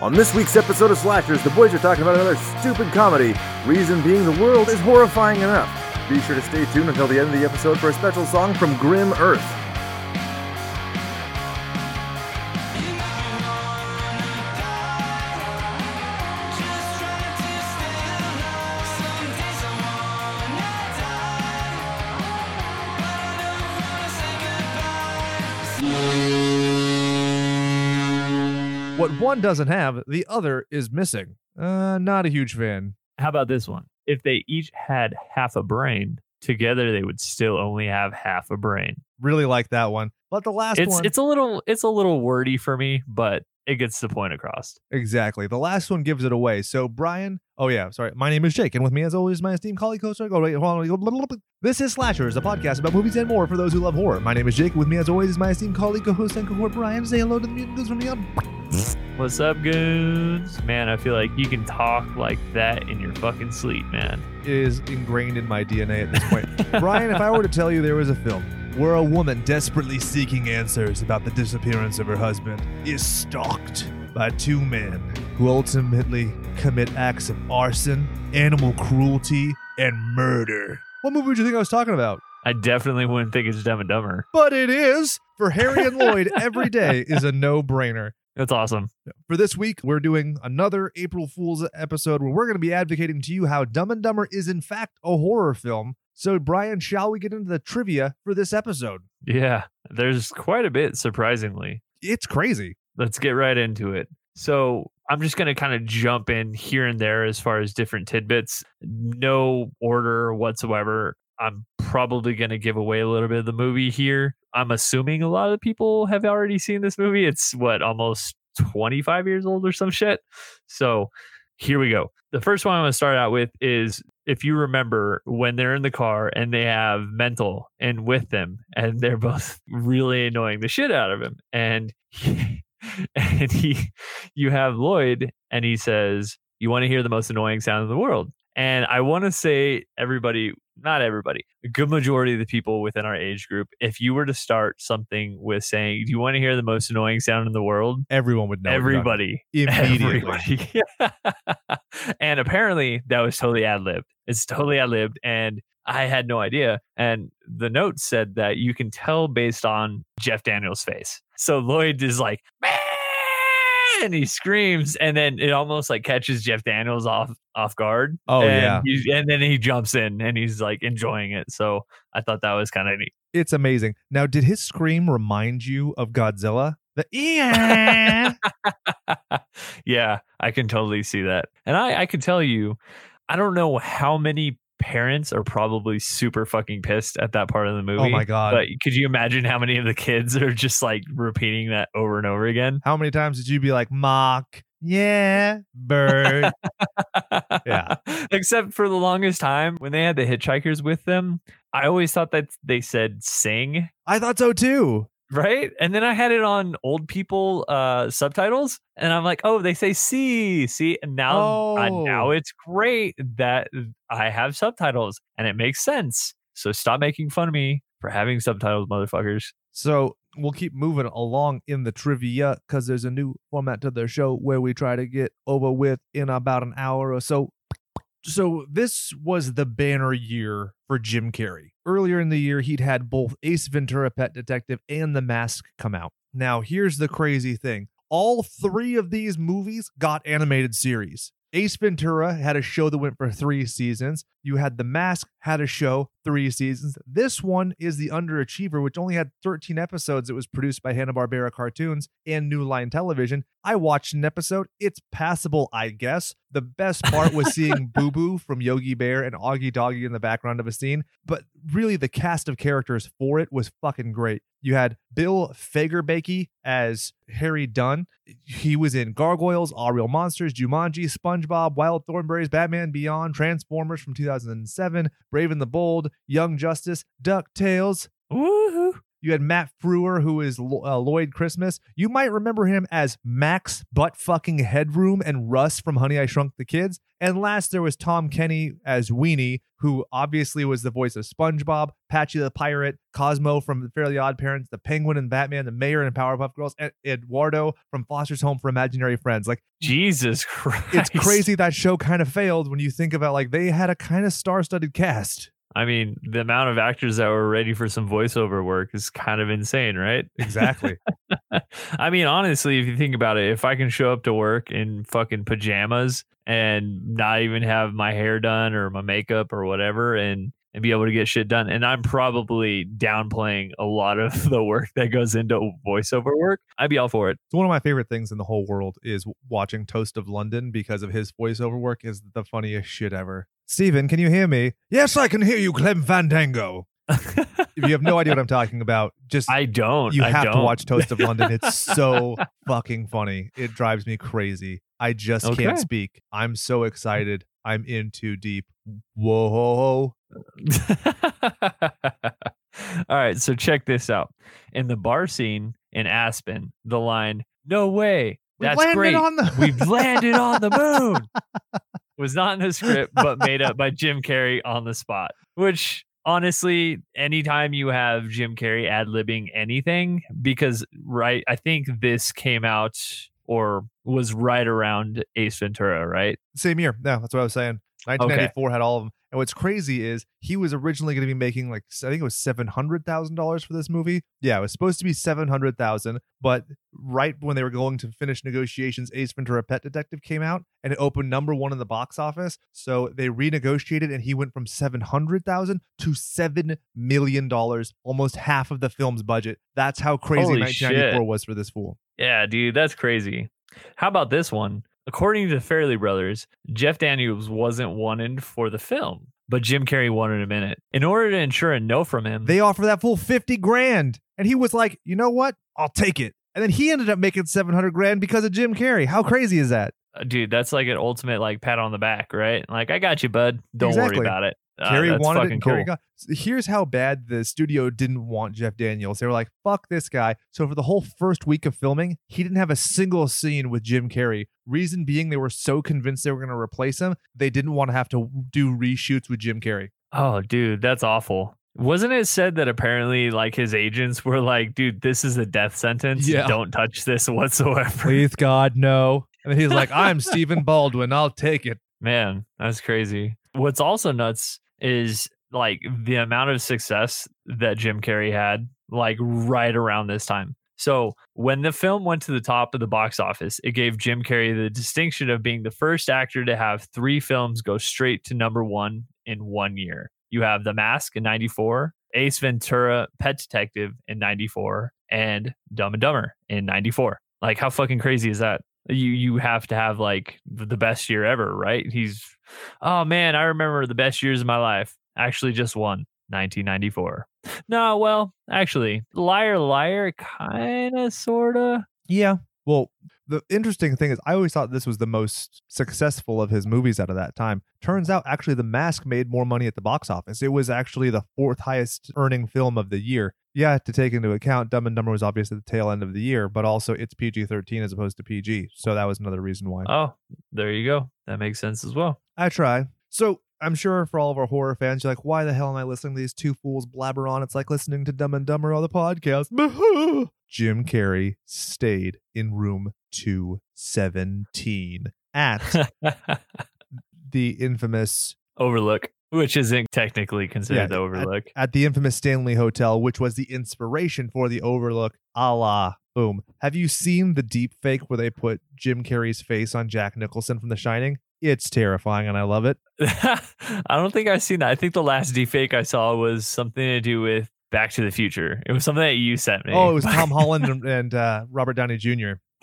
On this week's episode of Slashers, the boys are talking about another stupid comedy, reason being the world is horrifying enough. Be sure to stay tuned until the end of the episode for a special song from Grim Earth. One doesn't have, the other is missing. Uh, not a huge fan. How about this one? If they each had half a brain, together they would still only have half a brain. Really like that one. But the last It's one, it's a little it's a little wordy for me, but it gets the point across. exactly. The last one gives it away. So Brian, oh yeah, sorry. My name is Jake, and with me as always, my esteemed colleague co-host, Oh wait, hold on. This is Slashers, a podcast about movies and more for those who love horror. My name is Jake. With me as always is my esteemed colleague, co host, and cohort Brian. Say hello to the mutant goons from the What's up, goons? Man, I feel like you can talk like that in your fucking sleep, man. is ingrained in my DNA at this point. Brian, if I were to tell you there was a film where a woman desperately seeking answers about the disappearance of her husband is stalked by two men who ultimately commit acts of arson, animal cruelty, and murder. What movie would you think I was talking about? I definitely wouldn't think it's Dumb and Dumber. But it is. For Harry and Lloyd, every day is a no brainer. That's awesome. For this week, we're doing another April Fool's episode where we're going to be advocating to you how Dumb and Dumber is, in fact, a horror film. So, Brian, shall we get into the trivia for this episode? Yeah, there's quite a bit, surprisingly. It's crazy. Let's get right into it. So, I'm just going to kind of jump in here and there as far as different tidbits. No order whatsoever. I'm probably going to give away a little bit of the movie here. I'm assuming a lot of people have already seen this movie. It's what, almost 25 years old or some shit. So, here we go. The first one I'm going to start out with is if you remember when they're in the car and they have mental and with them and they're both really annoying the shit out of him and he, and he you have Lloyd and he says you want to hear the most annoying sound in the world and I want to say everybody not everybody a good majority of the people within our age group if you were to start something with saying do you want to hear the most annoying sound in the world Everyone would know. what you're talking everybody. Immediately. Everybody. and apparently that was totally ad libbed. It's totally ad libbed. And I had no idea. And the note said that you can tell based on Jeff Daniels' face. So Lloyd is like! And he screams, and then it almost like catches Jeff Daniels off off guard. Oh, and yeah. and then he jumps in and he's like enjoying it. So I thought that was kind of neat. It's amazing. Now, did his scream remind you of Godzilla? The yeah. yeah, I can totally see that. And I, I can tell you, I don't know how many parents are probably super fucking pissed at that part of the oh movie. Oh my God. But could you imagine how many of the kids are just like repeating that over and over again? How many times did you be like, mock? Yeah, bird. Yeah. Except for the longest time when they had the hitchhikers with them, I always thought that they said sing, I thought so too. Right? And then I had it on old people uh subtitles and I'm like, "Oh, they say see, see." And now uh, Oh. now it's great that I have subtitles and it makes sense. So stop making fun of me for having subtitles, motherfuckers. So we'll keep moving along in the trivia because there's a new format to the show where we try to get over with in about an hour or so. So this was the banner year for Jim Carrey. Earlier in the year, he'd had both Ace Ventura: Pet Detective and The Mask come out. Now, here's the crazy thing: all three of these movies got animated series. Ace Ventura had a show that went for three seasons. You had The Mask had a show, three seasons. This one is The Underachiever, which only had 13 episodes. It was produced by Hanna-Barbera Cartoons and New Line Television. I watched an episode. It's passable, I guess. The best part was seeing Boo Boo from Yogi Bear and Augie Doggie in the background of a scene. But really, the cast of characters for it was fucking great. You had Bill Fagerbakke as Harry Dunn. He was in Gargoyles, All Real Monsters, Jumanji, SpongeBob, Wild Thornberrys, Batman Beyond, Transformers from 2007, Brave and the Bold, Young Justice, DuckTales. Woohoo. You had Matt Frewer, who is uh, Lloyd Christmas. You might remember him as Max Butt Fucking Headroom and Russ from Honey I Shrunk the Kids. And last, there was Tom Kenny as Weenie, who obviously was the voice of SpongeBob, Patchy the Pirate, Cosmo from The Fairly Odd Parents, the Penguin and Batman, the Mayor and Powerpuff Girls, and Eduardo from Foster's Home for Imaginary Friends. Like, Jesus Christ. it's crazy that show kind of failed when you think about like they had a kind of star-studded cast. I mean, the amount of actors that were ready for some voiceover work is kind of insane, right? Exactly. I mean, honestly, if you think about it, if I can show up to work in fucking pajamas and not even have my hair done or my makeup or whatever and and be able to get shit done. And I'm probably downplaying a lot of the work that goes into voiceover work. I'd be all for it. One of my favorite things in the whole world is watching Toast of London because of his voiceover work is the funniest shit ever. Steven, can you hear me? Yes, I can hear you, Clem Fandango. if you have no idea what I'm talking about, just I don't. you I have to don't. watch Toast of London. It's so fucking funny. It drives me crazy. I just Okay. can't speak. I'm so excited. I'm in too deep. Whoa. All right, so check this out. In the bar scene in Aspen, the line, "No way, that's great, on the we've landed on the moon," was not in the script, but made up by Jim Carrey on the spot. Which, honestly, anytime you have Jim Carrey ad libbing anything, because right, I think this came out or was right around Ace Ventura, right? Same year. Yeah, that's what I was saying. 1994 had all of them. And what's crazy is he was originally going to be making like I think it was seven hundred thousand dollars for this movie. Yeah, it was supposed to be seven hundred thousand, but right when they were going to finish negotiations, Ace Ventura: Pet Detective came out and it opened number one in the box office. So they renegotiated, and he went from seven hundred thousand to seven million dollars, almost half of the film's budget. That's how crazy Holy 1994 was for this fool. Yeah, dude, that's crazy. How about this one? According to the Farrelly brothers, Jeff Daniels wasn't wanted for the film, but Jim Carrey wanted him in it. In order to ensure a no from him, They offer that full 50 grand. And he was like, you know what? I'll take it. And then he ended up making 700 grand because of Jim Carrey. How crazy is that? uh, dude, that's like an ultimate like pat on the back, right? Like, I got you, bud. Don't Exactly. worry about it. Uh, Carrey wanted it cool. Got. Here's how bad the studio didn't want Jeff Daniels. They were like, fuck this guy. So for the whole first week of filming, he didn't have a single scene with Jim Carrey. Reason being, they were so convinced they were going to replace him, they didn't want to have to do reshoots with Jim Carrey. Oh, dude, that's awful. Wasn't it said that apparently like his agents were like, dude, this is a death sentence. Yeah. Don't touch this whatsoever. Please, God, no. And then he's like, I'm Stephen Baldwin. I'll take it. Man, that's crazy. What's also nuts is like the amount of success that Jim Carrey had, like right around this time. So when the film went to the top of the box office, it gave Jim Carrey the distinction of being the first actor to have three films go straight to number one in one year. You have The Mask in 94, Ace Ventura, Pet Detective in 94, and Dumb and Dumber in 94. Like, how fucking crazy is that? You you have to have like the best year ever, right? He's oh man, I remember the best years of my life. Actually, just one, 1994. No, well, actually, liar, liar, kind of, sorta. Yeah. Well, the interesting thing is, I always thought this was the most successful of his movies out of that time. Turns out, actually, The Mask made more money at the box office. It was actually the fourth highest earning film of the year. Yeah, to take into account, Dumb and Dumber was obviously the tail end of the year, but also it's PG 13 as opposed to PG. So that was another reason why. Oh, there you go. That makes sense as well. I try. So I'm sure for all of our horror fans, you're like, why the hell am I listening to these two fools blabber on? It's like listening to Dumb and Dumber on the podcast. Jim Carrey stayed in room 217 at the infamous Overlook, which isn't technically considered Yeah, the Overlook. at the infamous Stanley Hotel, which was the inspiration for the Overlook. A la boom. Have you seen the deep fake where they put Jim Carrey's face on Jack Nicholson from The Shining? It's terrifying and I love it. I don't think I've seen that. I think the last deepfake I saw was something to do with Back to the Future. It was something that you sent me. Oh, it was Tom Holland and, and uh, Robert Downey Jr.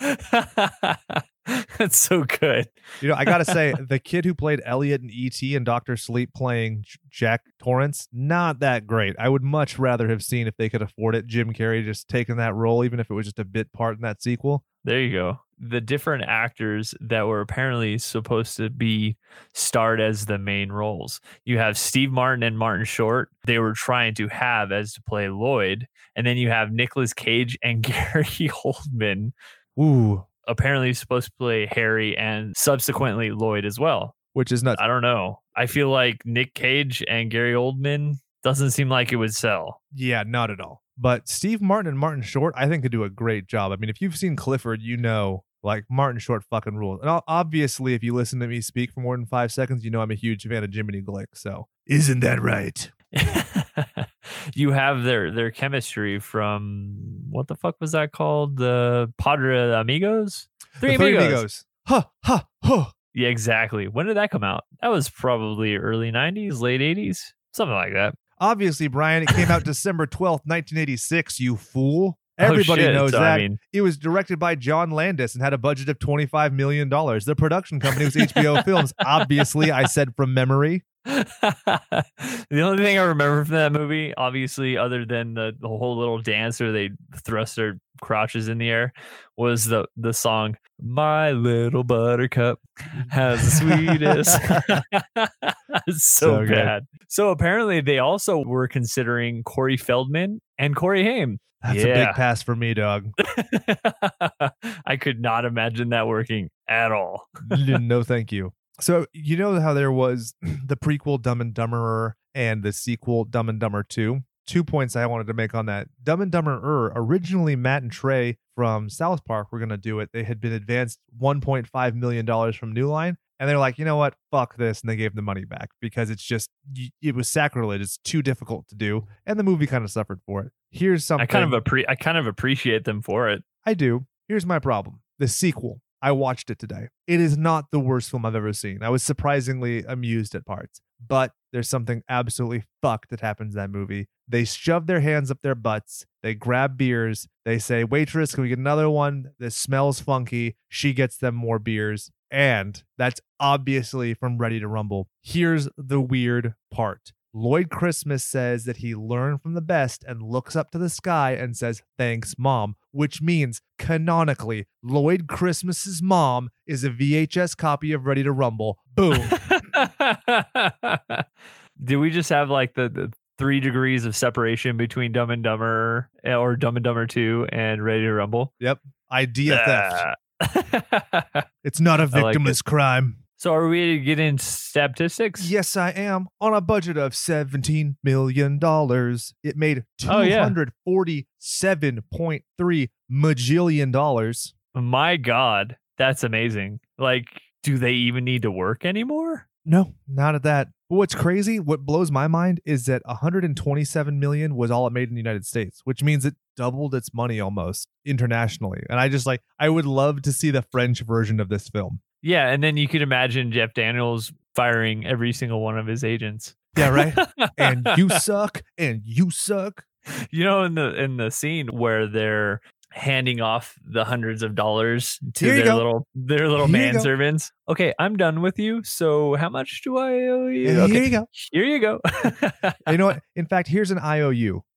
That's so good. You know, I gotta say, the kid who played Elliot in E.T. and Doctor Sleep playing J- Jack Torrance, not that great. I would much rather have seen if they could afford it, Jim Carrey just taking that role, even if it was just a bit part in that sequel. There you go. the different actors that were apparently supposed to be starred as the main roles. You have Steve Martin and Martin Short. They were trying to have as to play Lloyd, and then you have Nicolas Cage and Gary Oldman. Ooh, Apparently supposed to play Harry and subsequently Lloyd as well. which is nuts. I don't know. I feel like Nick Cage and Gary Oldman doesn't seem like it would sell. Yeah, not at all. But Steve Martin and Martin Short, I think, could do a great job. I mean, if you've seen Clifford, you know, like Martin Short fucking rules. And obviously, if you listen to me speak for more than five seconds, you know I'm a huge fan of Jiminy Glick. So, isn't that right? you have their their chemistry from what the fuck was that called? The Padre Amigos? Three Three Amigos. Amigos. Ha ha ha. Yeah, exactly. When did that come out? That was probably early 90s, late 80s, something like that. Obviously, Brian, it came out December 12th, 1986, you fool. Oh, Everybody shit. knows So, that. I mean, It was directed by John Landis and had a budget of $25 million. The production company was HBO Films. Obviously, I said from memory. the only thing I remember from that movie, obviously, other than the, the whole little dance where they thrust their crotches in the air, was the the song "My Little Buttercup Has the Sweetest." So, So good. bad. So apparently, they also were considering Corey Feldman and Corey Haim. That's a big pass for me, dog. I could not imagine that working at all. no, thank you. So, you know how there was the prequel Dumb and Dumberer and the sequel Dumb and Dumber 2? Two points I wanted to make on that. Dumb and Dumberer, originally Matt and Trey from South Park were going to do it. They had been advanced $1.5 million from New Line. And they're like, you know what? Fuck this. And they gave the money back because it's just, it was sacrilege. It's too difficult to do. And the movie kind of suffered for it. Here's something I kind of appre- I kind of appreciate them for it. I do. Here's my problem. The sequel. I watched it today. It is not the worst film I've ever seen. I was surprisingly amused at parts, but there's something absolutely fucked that happens in that movie. They shove their hands up their butts. They grab beers. They say, Waitress, can we get another one? This smells funky. She gets them more beers. And that's obviously from Ready to Rumble. Here's the weird part. Lloyd Christmas says that he learned from the best and looks up to the sky and says, Thanks, mom, which means canonically, Lloyd Christmas's mom is a VHS copy of Ready to Rumble. Boom. Do we just have like the, the three degrees of separation between Dumb and Dumber eh, or Dumb and Dumber 2 and Ready to Rumble? Yep. Idea theft. Ah. It's not a I like victimless crime. So are we to get in statistics? Yes, I am. On a budget of $17 million, it made oh, two hundred forty-seven point three yeah. $247.3 majillion dollars. My God, that's amazing. Like, do they even need to work anymore? No, not at that. What's crazy, what blows my mind is that 127 million was all it made in the United States, which means it doubled its money almost internationally. And I just like I would love to see the French version of this film. Yeah, and then you could imagine Jeff Daniels firing every single one of his agents. Yeah, right. and you suck, and you suck. you know in the in the scene where they're handing off the hundreds of dollars to their go. little their little Here manservants. Okay, I'm done with you. So how much do I owe you? Here Okay, you go. here you go. You know what? In fact, here's an IOU.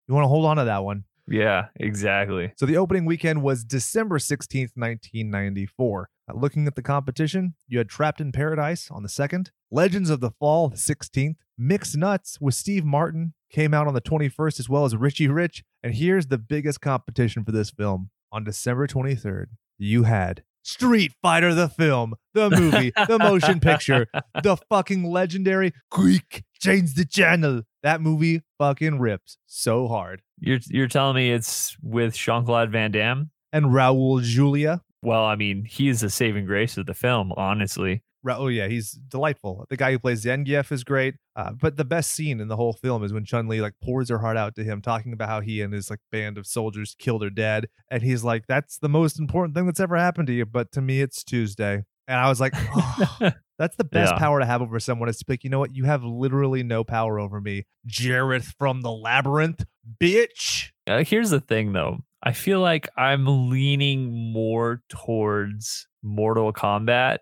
You want to hold on to that one. Yeah, exactly. So the opening weekend was December 16th, 1994. Uh, looking at the competition, you had Trapped in Paradise on the 2nd, Legends of the Fall the 16th, Mixed Nuts with Steve Martin came out on the 21st, as well as Richie Rich. And here's the biggest competition for this film. On December 23rd, you had Street Fighter the film, the movie, the motion picture, the fucking legendary Quick Change the Channel. That movie fucking rips so hard. You're you're telling me it's with Jean Claude Van Damme? And Raul Julia, Well, I mean, he's the saving grace of the film, honestly. Ra- oh yeah, he's delightful. The guy who plays Zangief is great. Uh, but the best scene in the whole film is when Chun Li like pours her heart out to him, talking about how he and his like band of soldiers killed her dad, and he's like, "That's the most important thing that's ever happened to you." But to me, it's Tuesday, and I was like, oh, "That's the best Yeah. power to have over someone is to be like, you know what? You have literally no power over me, Jareth from the labyrinth, bitch." Uh, here's the thing, though. I feel like I'm leaning more towards Mortal Kombat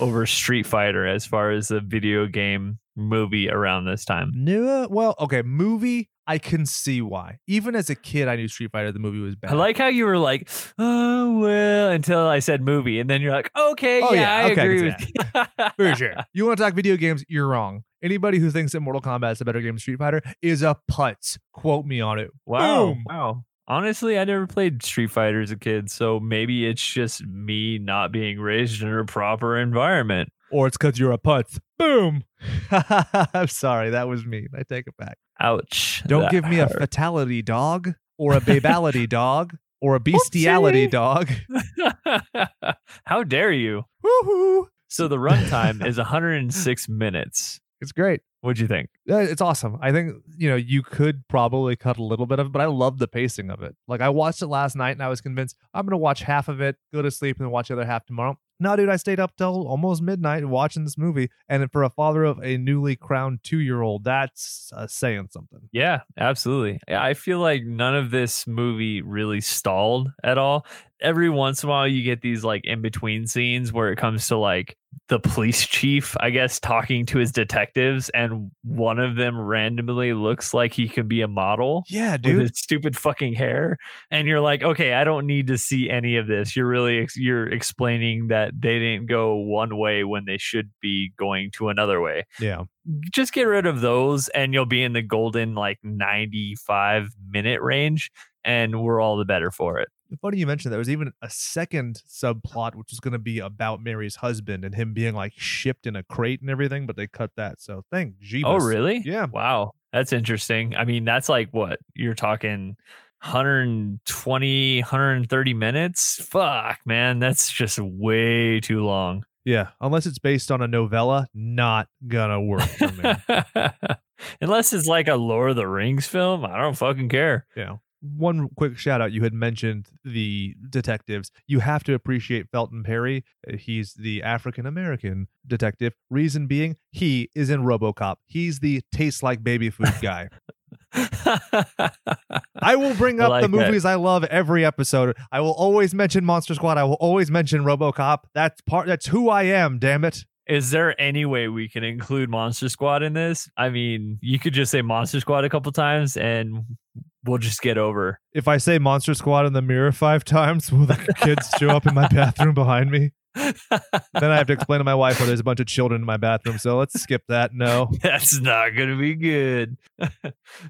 over Street Fighter as far as the video game movie around this time. No, well, okay, movie. I can see why. Even as a kid, I knew Street Fighter the movie was bad. I like how you were like, oh well, until I said movie, and then you're like, okay, Oh, yeah, yeah, I okay, agree with you. For sure. You want to talk video games? You're wrong. Anybody who thinks that Mortal Kombat is a better game than Street Fighter is a putz. Quote me on it. Wow, Boom. wow. Honestly, I never played Street Fighter as a kid, so maybe it's just me not being raised in a proper environment. Or it's because you're a putz. Boom. I'm sorry. That was mean. I take it back. Ouch. Don't give me a fatality dog or a babality dog or a bestiality dog. How dare you? Woohoo. So the runtime is 106 minutes. It's great. What'd you think? It's awesome. I think, you know, you could probably cut a little bit of it, but I love the pacing of it. Like, I watched it last night and I was convinced I'm going to watch half of it, go to sleep, and then watch the other half tomorrow. No, dude, I stayed up till almost midnight watching this movie. And for a father of a newly crowned two year old, that's uh, saying something. Yeah, absolutely. I feel like none of this movie really stalled at all. Every once in a while, you get these like in between scenes where it comes to like the police chief, I guess, talking to his detectives, and one of them randomly looks like he could be a model. Yeah, With dude. his stupid fucking hair, and you're like, okay, I don't need to see any of this. You're really ex- you're explaining that they didn't go one way when they should be going to another way Yeah. just get rid of those and you'll be in the golden like 95 minute range and we're all the better for it Funny you mentioned that. There was even a second subplot, which was going to be about Mary's husband and him being like shipped in a crate and everything, but they cut that. So thank oh, Jeebus. oh really Yeah. wow that's interesting i mean that's like what you're talking 120 130 minutes fuck man that's just way too long Yeah. Unless it's based on a novella, not gonna work for me. unless it's like a lord of the rings film i don't fucking care Yeah. One quick shout out. You had mentioned the detectives. You have to appreciate Felton Perry. Uh, He's the African American detective. Reason being, he is in Robocop. He's the tastes like baby food guy. I will bring up like the movies I love every episode. I will always mention Monster Squad. I will always mention RoboCop. That's part. That's who I am. Damn it. Is there any way we can include Monster Squad in this? I mean, you could just say Monster Squad a couple times and we'll just get over. If I say Monster Squad in the mirror five times, will the kids show up in my bathroom behind me? Then I have to explain to my wife why there's a bunch of children in my bathroom. So let's skip that. No. That's not going to be good.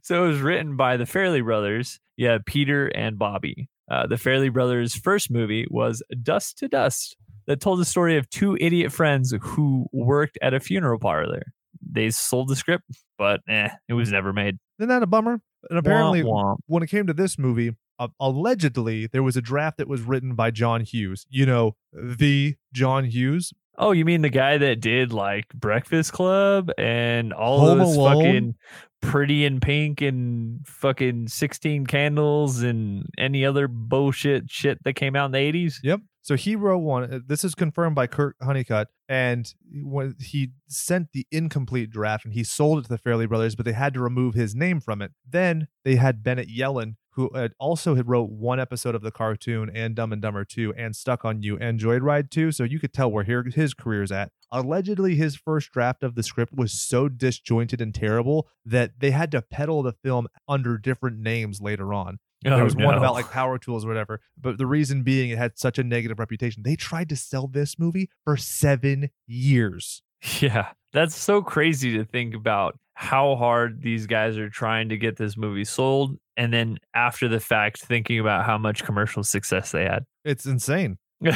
so it was written by the Farrelly brothers. Yeah, Peter and Bobby. Uh, the Farrelly brothers' first movie was Dust to Dust, that told the story of two idiot friends who worked at a funeral parlor. They sold the script, but eh, it was never made. Isn't that a bummer? And apparently, Womp womp. when it came to this movie, uh, allegedly there was a draft that was written by John Hughes. You know, the John Hughes. Oh, you mean the guy that did like Breakfast Club and all Home those Alone? fucking Pretty in Pink and fucking 16 Candles and any other bullshit shit that came out in the 80s? Yep. So he wrote one. uh, This is confirmed by Kurt Honeycutt, and when he sent the incomplete draft and he sold it to the Farrelly Brothers, but they had to remove his name from it. Then they had Bennett Yellen, who also had wrote one episode of the cartoon and Dumb and Dumber 2 and Stuck on You and Joyride 2. So you could tell where here- his career's at. Allegedly, his first draft of the script was so disjointed and terrible that they had to peddle the film under different names later on there Oh, was one about like power tools or whatever. But the reason being it had such a negative reputation. They tried to sell this movie for seven years. Yeah, that's so crazy to think about how hard these guys are trying to get this movie sold. And then after the fact, thinking about how much commercial success they had. It's insane.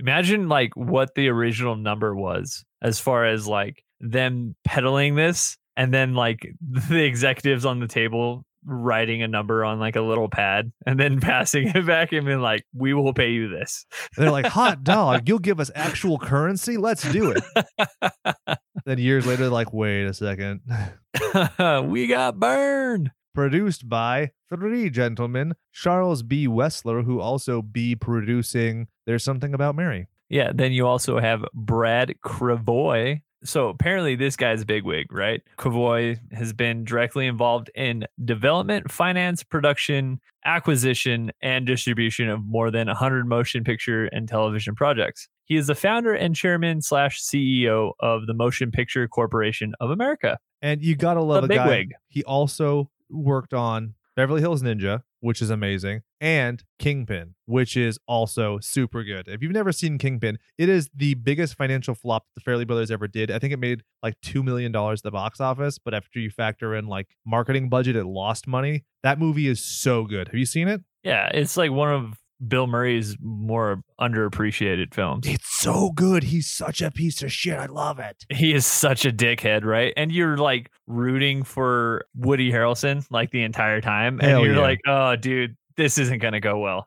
Imagine like what the original number was as far as like them peddling this and then like the executives on the table writing a number on like a little pad and then passing it back and being like, we will pay you this. They're like, hot dog, you'll give us actual currency? Let's do it. then years later, they're like, wait a second. we got burned. Produced by three gentlemen, Charles B. Wessler, who also be producing There's Something About Mary. Yeah. Then you also have Brad Krevoy, So apparently, this guy's a bigwig, right? Krevoy has been directly involved in development, finance, production, acquisition, and distribution of more than 100 motion picture and television projects. He is the founder and chairman slash CEO of the Motion Picture Corporation of America. And you gotta love The a guy. bigwig. He also worked on Beverly Hills Ninja, which is amazing, and Kingpin, which is also super good. If you've never seen Kingpin, it is the biggest financial flop the Farrelly Brothers ever did. I think it made like two million dollars at the box office, but after you factor in like marketing budget, it lost money. That movie is so good. Have you seen it? Yeah, it's like one of Bill Murray's more underappreciated films. It's so good. He's such a piece of shit. I love it. He is such a dickhead, right? And you're like rooting for Woody Harrelson like the entire time. And Hell you're yeah. like, oh, dude, this isn't going to go well.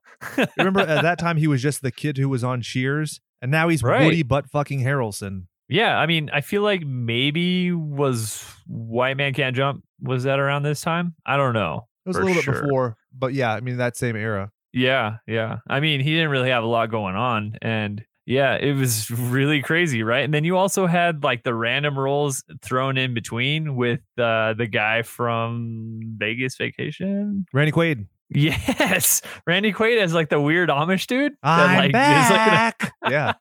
Remember at that time he was just the kid who was on Cheers, and now he's Right. Woody butt fucking Harrelson. yeah. I mean, I feel like maybe was White Man Can't Jump, was that around this time? I don't know. It was a little sure. bit before, but yeah, I mean that same era. Yeah. Yeah. I mean, he didn't really have a lot going on. And yeah, it was really crazy, right? And then you also had like the random roles thrown in between with uh, the guy from Vegas Vacation. Randy Quaid. Yes, Randy Quaid as like the weird Amish dude. I'm like, is, like, back. yeah,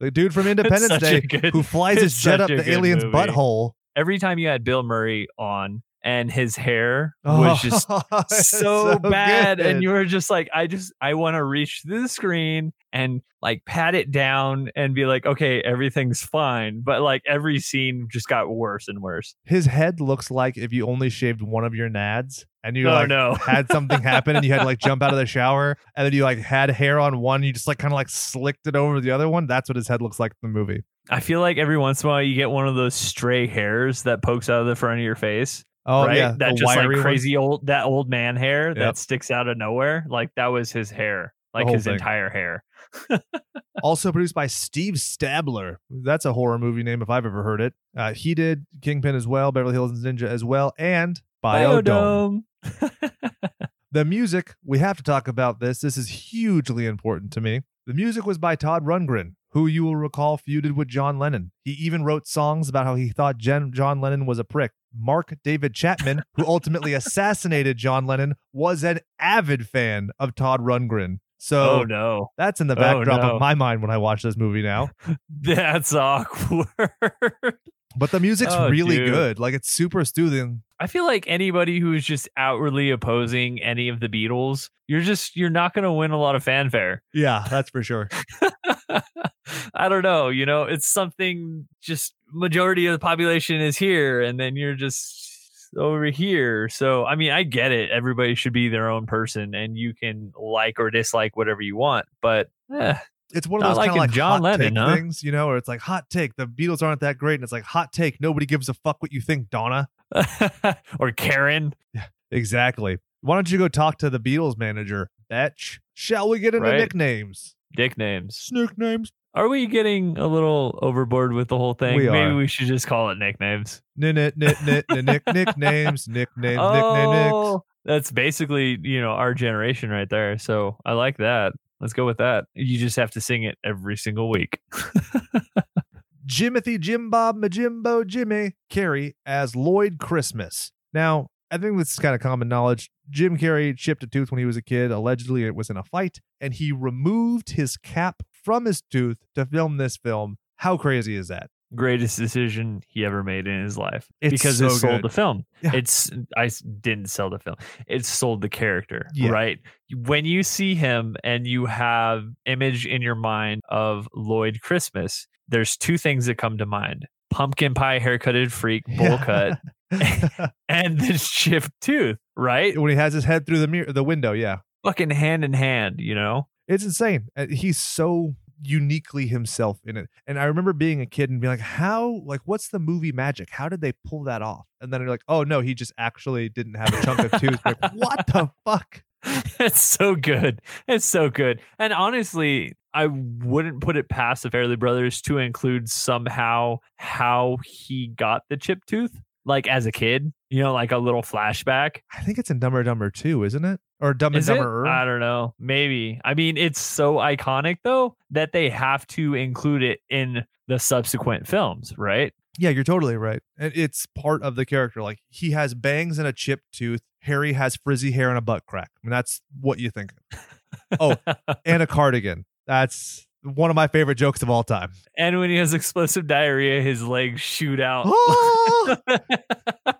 the dude from Independence Day good- who flies his jet up the alien's movie. butthole. every time you had Bill Murray on and his hair was just Oh, it's so, bad good. and you were just like i just i want to reach the screen and like pat it down and be like okay everything's fine but like every scene just got worse and worse his head looks like if you only shaved one of your nads and you oh like no had something happen and you had to like jump out of the shower and then you like had hair on one, you just like kind of like slicked it over the other one. That's what his head looks like in the movie. i feel like every once in a while you get one of those stray hairs that pokes out of the front of your face Oh right yeah, that the just like wiry one. crazy old that old man hair Yep. that sticks out of nowhere like that was his hair like his thing. entire hair Also produced by Steve Stabler. That's a horror movie name if I've ever heard it. Uh, he did Kingpin as well, Beverly Hills Ninja as well, and Biodome. Biodome. The music, we have to talk about this. This is hugely important to me. The music was by Todd Rundgren, who you will recall feuded with John Lennon. He even wrote songs about how he thought Jen, John Lennon was a prick. Mark David Chapman, who ultimately assassinated John Lennon, was an avid fan of Todd Rundgren. So oh no that's in the Oh, backdrop no. of my mind when I watch this movie now. that's awkward But the music's Oh, really dude. good. Like it's super soothing. I feel like anybody who is just outwardly opposing any of the Beatles, you're just you're not going to win a lot of fanfare. Yeah, that's for sure. I don't know, you know, it's something just majority of the population is here and then you're just over here. So, I mean, I get it. Everybody should be their own person and you can like or dislike whatever you want, but eh, It's one of those kind of like John Lennon, huh? things, you know, where it's like hot take. The Beatles aren't that great, and it's like hot take. Nobody gives a fuck what you think, Donna. or Karen. Exactly. Why don't you go talk to the Beatles manager, Betch? Shall we get into Right. nicknames? Dick names. Are we getting a little overboard with the whole thing? We Maybe are. we should just call it nicknames. Nick, nick, nick, nick, nick, nicknames, nicknames, nickname, nicks. Oh, that's basically you know our generation right there. So I like that. Let's go with that. You just have to sing it every single week. Jimothy Jim Bob Majimbo Jimmy Carrey as Lloyd Christmas. Now, I think this is kind of common knowledge. Jim Carrey chipped a tooth when he was a kid. Allegedly, it was in a fight, and he removed his cap from his tooth to film this film. How crazy is that? Greatest decision he ever made in his life It's because so it sold good. the film. Yeah. It's I didn't sell the film. It sold the character, Yeah. right? When you see him and you have image in your mind of Lloyd Christmas, there's two things that come to mind: pumpkin pie haircutted freak, bowl cut, and the chipped tooth, right? when he has his head through the mirror, the window. Yeah, Fucking hand in hand, you know. It's insane. He's so uniquely himself in it. And I remember being a kid and being like, "How? Like, what's the movie magic? How did they pull that off?" And then you're like, "Oh no, he just actually didn't have a chunk of tooth." Like, what the fuck? it's so good. It's so good. And honestly, I wouldn't put it past the Farrelly Brothers to include somehow how he got the chip tooth. Like as a kid, you know, like a little flashback. I think it's in Dumber Dumber 2, isn't it? Or Dumb and Dumber. I don't know. Maybe. I mean, it's so iconic though that they have to include it in the subsequent films, right? Yeah, you're totally right. It's part of the character. Like he has bangs and a chipped tooth. Harry has frizzy hair and a butt crack. I mean, that's what you think. Oh, and a cardigan. That's one of my favorite jokes of all time. and when he has explosive diarrhea, his legs shoot out. Oh!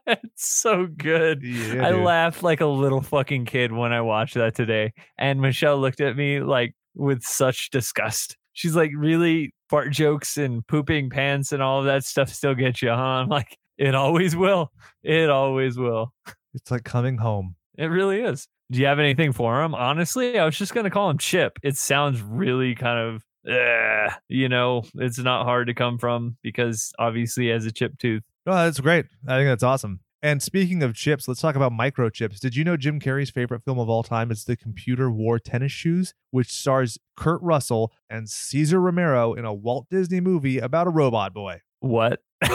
it's so good. Yeah, I dude. laughed like a little fucking kid when I watched that today. And Michelle looked at me like with such disgust. She's like, really? Fart jokes and pooping pants and all of that stuff still get you, huh? I'm like, it always will. It always will. It's like coming home. It really is. Do you have anything for him? Honestly, I was just going to call him Chip. It sounds really kind of, you know, it's not hard to come from because obviously as a chip tooth. Oh, that's great. I think that's awesome. And speaking of chips, let's talk about microchips. Did you know Jim Carrey's favorite film of all time is The Computer Wore Tennis Shoes, which stars Kurt Russell and Cesar Romero in a Walt Disney movie about a robot boy? What?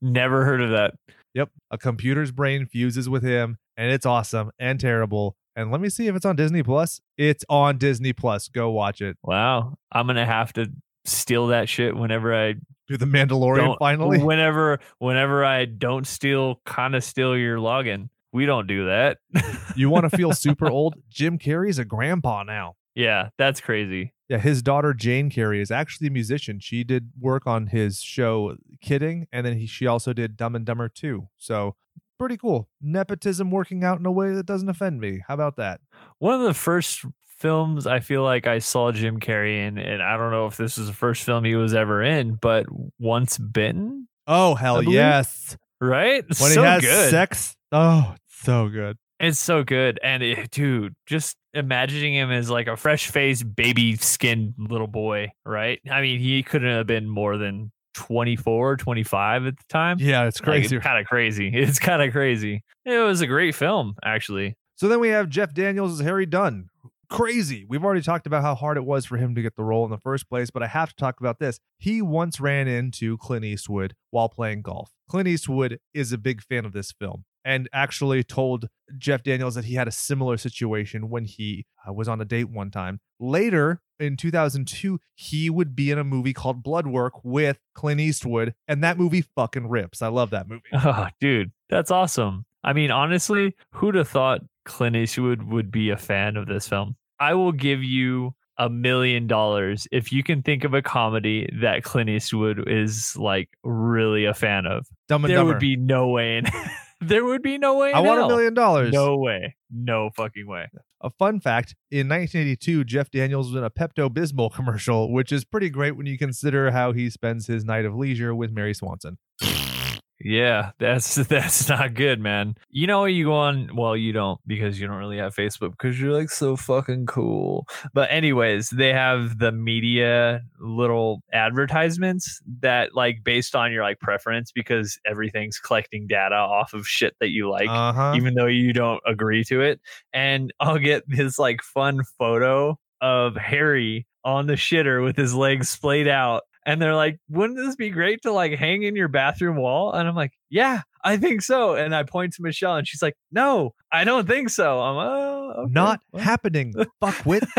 Never heard of that. Yep. A computer's brain fuses with him, and it's awesome and terrible. And let me see if it's on Disney Plus. It's on Disney Plus. Go watch it. Wow. I'm going to have to steal that shit whenever I Do the Mandalorian finally. whenever whenever I don't steal kind of steal your login. We don't do that. you want to feel super old? Jim Carrey's a grandpa now. yeah, that's crazy. Yeah, his daughter Jane Carrey is actually a musician. She did work on his show Kidding, and then he, she also did Dumb and Dumber 2. So pretty cool. Nepotism working out in a way that doesn't offend me. How about that? One of the first films I feel like I saw Jim Carrey in, and I don't know if this is the first film he was ever in, but Once Bitten, Oh hell yes! right? When so he has good. sex, oh, so good. It's so good. And it, dude, just imagining him as like a fresh faced, baby skinned little boy, right? I mean, he couldn't have been more than 24, 25 at the time. Yeah, it's Like, crazy. it's kind of crazy. It's kind of crazy. It was a great film, actually. So then we have Jeff Daniels as Harry Dunn. Crazy. We've already talked about how hard it was for him to get the role in the first place, but I have to talk about this. He once ran into Clint Eastwood while playing golf. Clint Eastwood is a big fan of this film and actually told Jeff Daniels that he had a similar situation when he uh, was on a date one time. Later in 2002, he would be in a movie called Bloodwork with Clint Eastwood, and that movie fucking rips. I love that movie. Oh, dude, that's awesome. I mean, honestly, who'd have thought Clint Eastwood would be a fan of this film? I will give you a million dollars if you can think of a comedy that Clint Eastwood is like really a fan of. Dumb and There Dumber. would be no way in there would be no way in I want a million dollars. No way. No fucking way. A fun fact in 1982, Jeff Daniels was in a Pepto Bismol commercial, which is pretty great when you consider how he spends his night of leisure with Mary Swanson. Yeah, that's that's not good, man. You know you go on well, you don't because you don't really have Facebook because you're like so fucking cool. But anyways, they have the media little advertisements that like based on your like preference because everything's collecting data off of shit that you like Uh huh. even though you don't agree to it. And I'll get this like fun photo of Harry on the shitter with his legs splayed out. And they're like, wouldn't this be great to like hang in your bathroom wall? And I'm like, yeah, I think so. And I point to Michelle and she's like, no, I don't think so. I'm, oh, okay, Not well." happening. Fuckwit.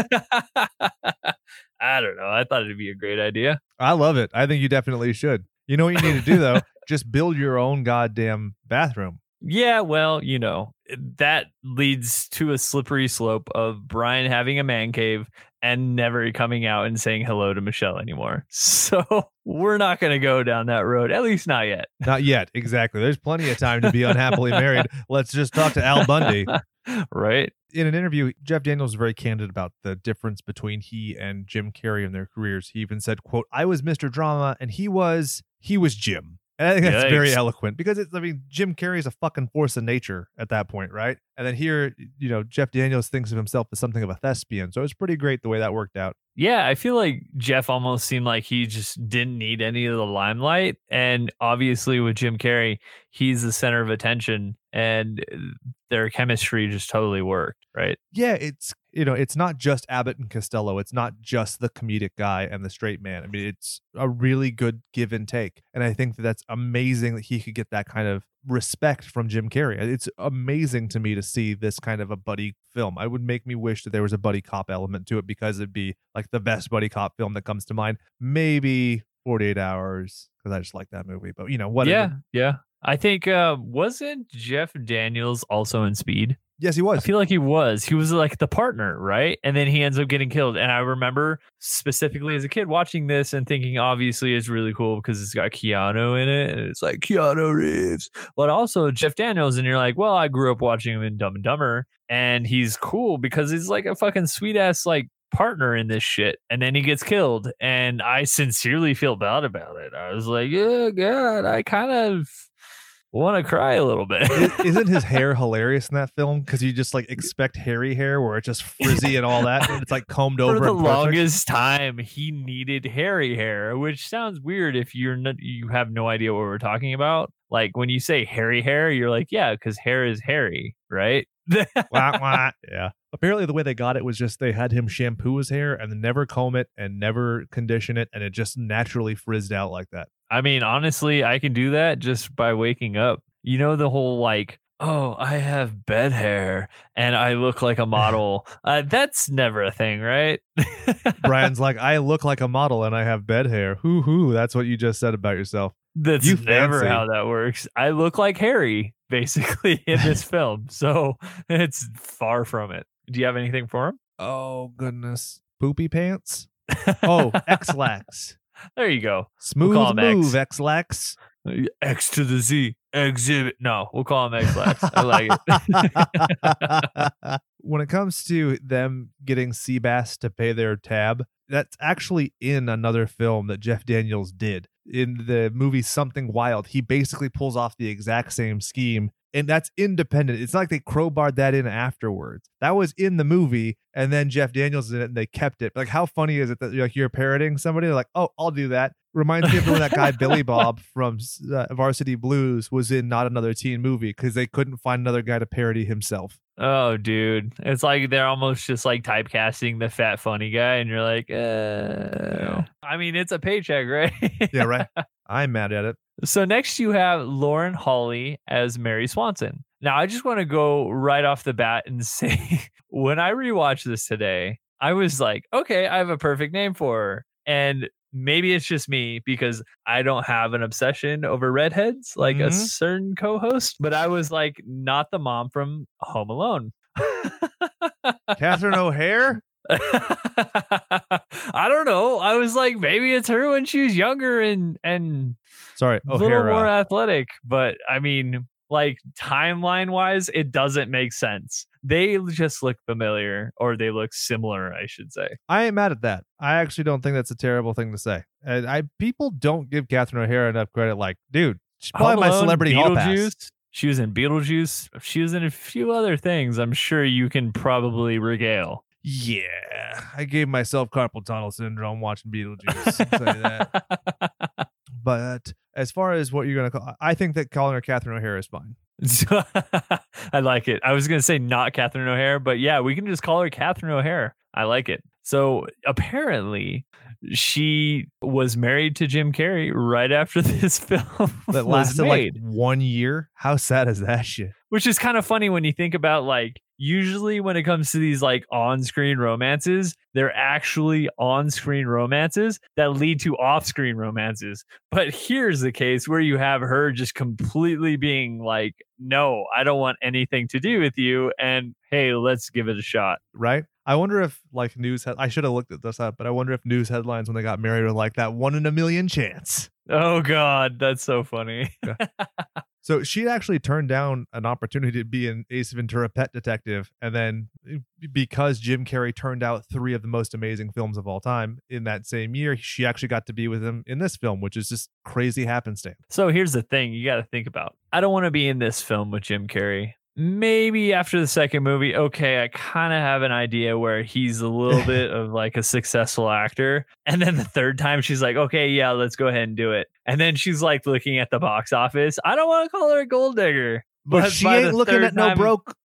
I don't know. I thought it'd be a great idea. I love it. I think you definitely should. You know what you need to do though? Just build your own goddamn bathroom. Yeah, well, you know, that leads to a slippery slope of Brian having a man cave and never coming out and saying hello to Michelle anymore. So we're not going to go down that road, at least not yet. Not yet. Exactly. There's plenty of time to be unhappily married. Let's just talk to Al Bundy. right? in an interview, Jeff Daniels was very candid about the difference between he and Jim Carrey in their careers. He even said, "quote I was Mr. Drama, and he was he was Jim." And I think that's very eloquent because it's I mean Jim Carrey is a fucking force of nature at that point, right? And then here, you know, Jeff Daniels thinks of himself as something of a thespian, so it's pretty great the way that worked out. Yeah, I feel like Jeff almost seemed like he just didn't need any of the limelight. And obviously, with Jim Carrey, he's the center of attention and uh, their chemistry just totally worked, right? Yeah, it's you know, it's not just Abbott and Costello. It's not just the comedic guy and the straight man. I mean, it's a really good give and take. And I think that that's amazing that he could get that kind of respect from Jim Carrey. It's amazing to me to see this kind of a buddy film. I would make me wish that there was a buddy cop element to it because it'd be like the best buddy cop film that comes to mind. Maybe 48 hours because I just like that movie, but you know, whatever. Yeah, yeah. I think uh wasn't Jeff Daniels also in Speed? Yes, he was. I feel like he was. He was like the partner, right? And then he ends up getting killed. And I remember specifically as a kid watching this and thinking, obviously, it's really cool because it's got Keanu in it, and it's like Keanu Reeves, but also Jeff Daniels. And you're like, well, I grew up watching him in Dumb and Dumber, and he's cool because he's like a fucking sweet ass like partner in this shit. And then he gets killed, and I sincerely feel bad about it. I was like, yeah, God, I kind of want to cry a little bit. Isn't his hair hilarious in that film? Because you just like expect hairy hair where it's just frizzy and all that, and it's like combed over. for the longest time he needed hairy hair which sounds weird if you're not you have no idea what we're talking about like when you say hairy hair you're like yeah because hair is hairy right Wah, wah. Yeah. Apparently, the way they got it was just they had him shampoo his hair and never comb it and never condition it, and it just naturally frizzed out like that. I mean honestly i can do that just by waking up you know the whole like oh i have bed hair and i look like a model uh, that's never a thing right Brian's like, I look like a model and I have bed hair. Hoo hoo. That's what you just said about yourself. That's You never fancy. how that works. I look like Harry, basically, in this film. So it's far from it. Do you have anything for him? Oh, goodness. Poopy pants? Oh, Ex-Lax. There you go. Smooth call him X. move, Ex-Lax. Uh, X to the Z. Exhibit. No, we'll call him Ex Lax. I like it. when it comes to them getting Seabass to pay their tab, that's actually in another film that Jeff Daniels did. In the movie Something Wild, he basically pulls off the exact same scheme, and that's independent. It's not like they crowbarred that in afterwards. That was in the movie, and then Jeff Daniels did it, and they kept it. Like, how funny is it that like you're parroting somebody? They're like, oh, I'll do that. Reminds me of when that guy Billy Bob from uh, Varsity Blues was in not another teen movie because they couldn't find another guy to parody himself. oh, dude. It's like they're almost just like typecasting the fat, funny guy. And you're like, uh, I mean, it's a paycheck, right? Yeah, right. I'm mad at it. So next you have Lauren Holly as Mary Swanson. Now I just want to go right off the bat and say when I rewatched this today, I was like, okay, I have a perfect name for her. And maybe it's just me because I don't have an obsession over redheads like a Mhm. certain co-host, but I was like not the mom from Home Alone. Catherine O'Hara? I don't know. I was like, maybe it's her when she was younger and and Sorry, a little more athletic, but I mean, like timeline wise, it doesn't make sense. They just look familiar, or they look similar, I should say. I ain't mad at that. I actually don't think that's a terrible thing to say. And I people don't give Catherine O'Hara enough credit. Like, dude, she's probably Home my Alone, celebrity hall pass. She was in Beetlejuice. She was in a few other things. I'm sure you can probably regale. Yeah, I gave myself carpal tunnel syndrome watching Beetlejuice. I'll tell you that. But as far as what you're gonna call, I think that calling her Catherine O'Hara is fine. I like it. I was going to say not Catherine O'Hara, but yeah, we can just call her Catherine O'Hara. I like it. So apparently, she was married to Jim Carrey right after this film That was lasted like one year. How sad is that shit? which is kind of funny when you think about like usually when it comes to these like on-screen romances, they're actually on-screen romances that lead to off-screen romances. But here's the case where you have her just completely being like, "No, I don't want anything to do with you," and hey, let's give it a shot. Right? I wonder if like news. I should have looked at this up, but I wonder if news headlines when they got married were like that one in a million chance. Oh God, that's so funny. So she actually turned down an opportunity to be an Ace Ventura pet detective. And then eh, because Jim Carrey turned out three of the most amazing films of all time in that same year, she actually got to be with him in this film, which is just crazy happenstance. So here's the thing you got to think about. I don't want to be in this film with Jim Carrey. Maybe after the second movie, okay, I kind of have an idea where he's a little bit of like a successful actor. And then the third time, she's like, okay, yeah, let's go ahead and do it. And then she's like looking at the box office. I don't want to call her a gold digger. But, she ain't looking at no time- broke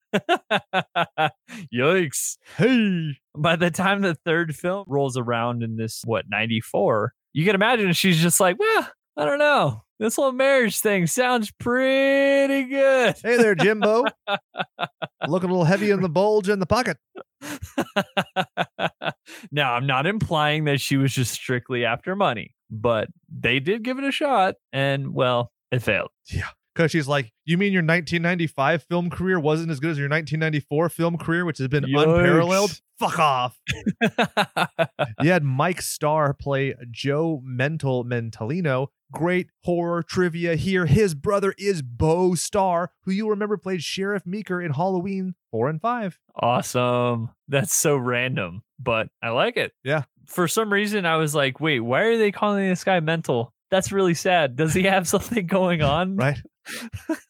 Yikes. Hey. By the time the third film rolls around in this, what, 94, you can imagine she's just like, well, I don't know. This whole marriage thing sounds pretty good. Hey there, Jimbo. Looking a little heavy in the bulge in the pocket. now, I'm not implying that she was just strictly after money, but they did give it a shot, and well, it failed. Yeah. Because she's like, You mean your 1995 film career wasn't as good as your 1994 film career, which has been unparalleled? Fuck off. You had Mike Starr play Joe Mental Mentalino. Great horror trivia here. His brother is Beau Starr, who you remember played Sheriff Meeker in Halloween 4 and 5. awesome. That's so random, but I like it. Yeah. For some reason, I was like, wait, why are they calling this guy mental? That's really sad. Does he have something going on? Right?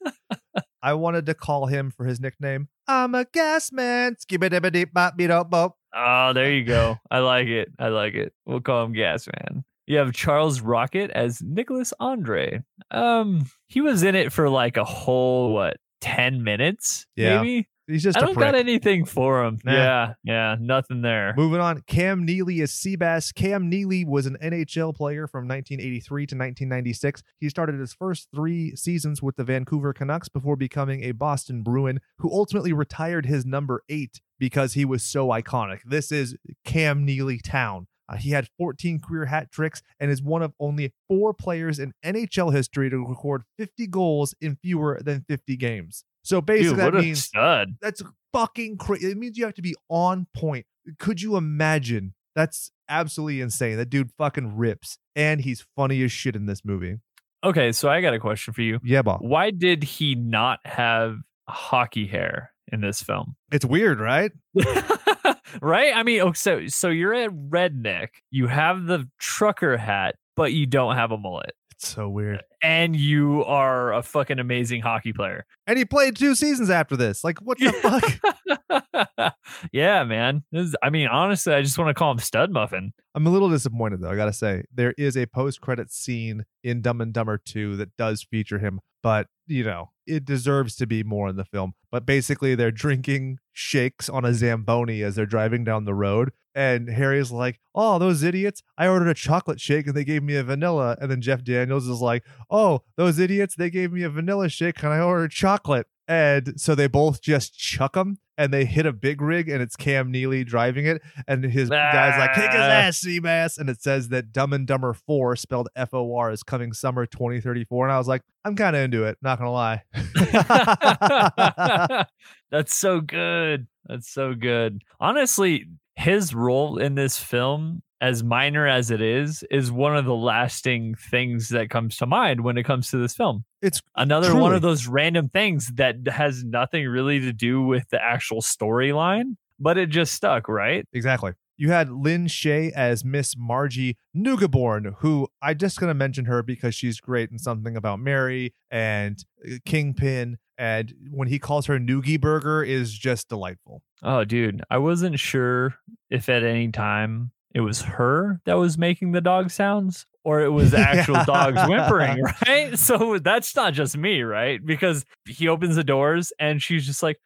I wanted to call him for his nickname. I'm a gas man. Skibidi-bidi-bop-bidi-bop. Oh, there you go. I like it. I like it. We'll call him Gas Man. You have Charles Rocket as Nicholas Andre. Um, he was in it for like a whole what ten minutes, Yeah. maybe. He's just I don't prick. got anything for him. Nah. Yeah, yeah, nothing there. Moving on, Cam Neely is Seabass. Cam Neely was an NHL player from 1983 to 1996. He started his first three seasons with the Vancouver Canucks before becoming a Boston Bruin, who ultimately retired his number eight because he was so iconic. This is Cam Neely Town. Uh, he had 14 career hat tricks and is one of only four players in NHL history to record 50 goals in fewer than 50 games. So basically, Dude, that means stud. that's fucking crazy. It means you have to be on point. Could you imagine? That's absolutely insane. That dude fucking rips, and he's funny as shit in this movie. Okay, so I got a question for you. Yeah, Bob. Why did he not have hockey hair in this film? It's weird, right? right? I mean, oh, so so you're a redneck. You have the trucker hat, but you don't have a mullet, It's so weird. and you are a fucking amazing hockey player. And he played two seasons after this. Like, what the fuck? yeah, man. Is- I mean, honestly, I just want to call him Stud Muffin. I'm a little disappointed though. I gotta say, there is a post-credit scene in Dumb and Dumber 2 that does feature him, but you know, it deserves to be more in the film. But basically, they're drinking shakes on a zamboni as they're driving down the road, and Harry's like, "Oh, those idiots! I ordered a chocolate shake and they gave me a vanilla." And then Jeff Daniels is like, "Oh, those idiots! They gave me a vanilla shake and I ordered chocolate." And so they both just chuck them and they hit a big rig and it's Cam Neely driving it. And his guy's like, kick his Ah. ass, Seabass. And it says that Dumb and Dumber 4, spelled F O R, is coming summer 2034. And I was like, I'm kind of into it, not going to lie. That's so good. That's so good. Honestly, his role in this film, as minor as it is, is one of the lasting things that comes to mind when it comes to this film. it's Another one of those random things that has nothing really to do with the actual storyline, but it just stuck, right? exactly. You had Lin Shaye as Miss Margie Neugeboren, who I just to mention her because she's great in something about Mary and uh, Kingpin. And when he calls her Noogie Burger is just delightful. Oh, dude, I wasn't sure if at any time it was her that was making the dog sounds or it was actual dogs whimpering, right? So that's not just me, right? Because he opens the doors and she's just like,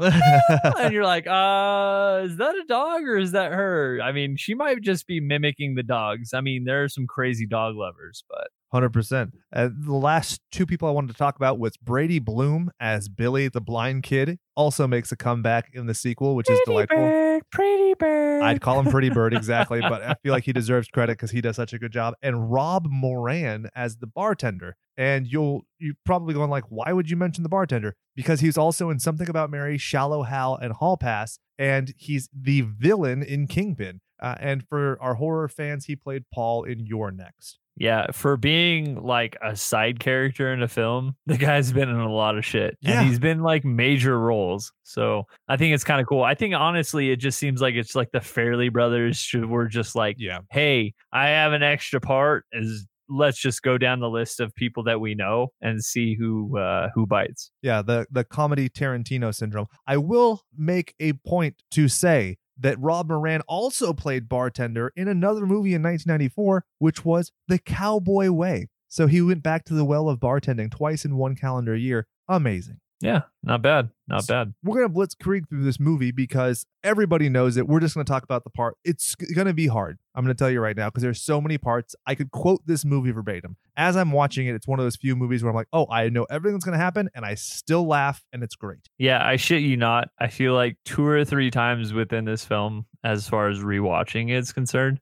and you're like, uh, is that a dog or is that her? I mean, she might just be mimicking the dogs. I mean, there are some crazy dog lovers, but Hundred percent. Uh, the last two people I wanted to talk about was Brady Bluhm as Billy the blind kid. Also makes a comeback in the sequel, which is delightful. bird, pretty bird. I'd call him Pretty Bird exactly, but I feel like he deserves credit because he does such a good job. And Rob Moran as the bartender. And you'll you probably going like, why would you mention the bartender? Because he's also in Something About Mary, Shallow Hal, and Hall Pass, and he's the villain in Kingpin. Uh, and for our horror fans, he played Paul in You're Next. Yeah, for being like a side character in a film, the guy's been in a lot of shit. Yeah. And he's been like major roles. So I think it's kind of cool. I think honestly, it just seems like it's like the Farrelly brothers should, were just like, Yeah. hey, I have an extra part. Is let's just go down the list of people that we know and see who uh who bites. Yeah, the the comedy Tarantino syndrome. I will make a point to say that Rob Moran also played bartender in another movie in 1994, which was The Cowboy Way. So he went back to the well of bartending twice in one calendar year. Amazing. Yeah, not bad. Not bad. We're going to blitzkrieg through this movie because everybody knows it. We're just going to talk about the part. It's going to be hard. I'm going to tell you right now because there's so many parts. I could quote this movie verbatim. As I'm watching it, it's one of those few movies where I'm like, oh, I know everything's going to happen and I still laugh and it's great. Yeah, I shit you not. I feel like two or three times within this film, as far as rewatching is concerned,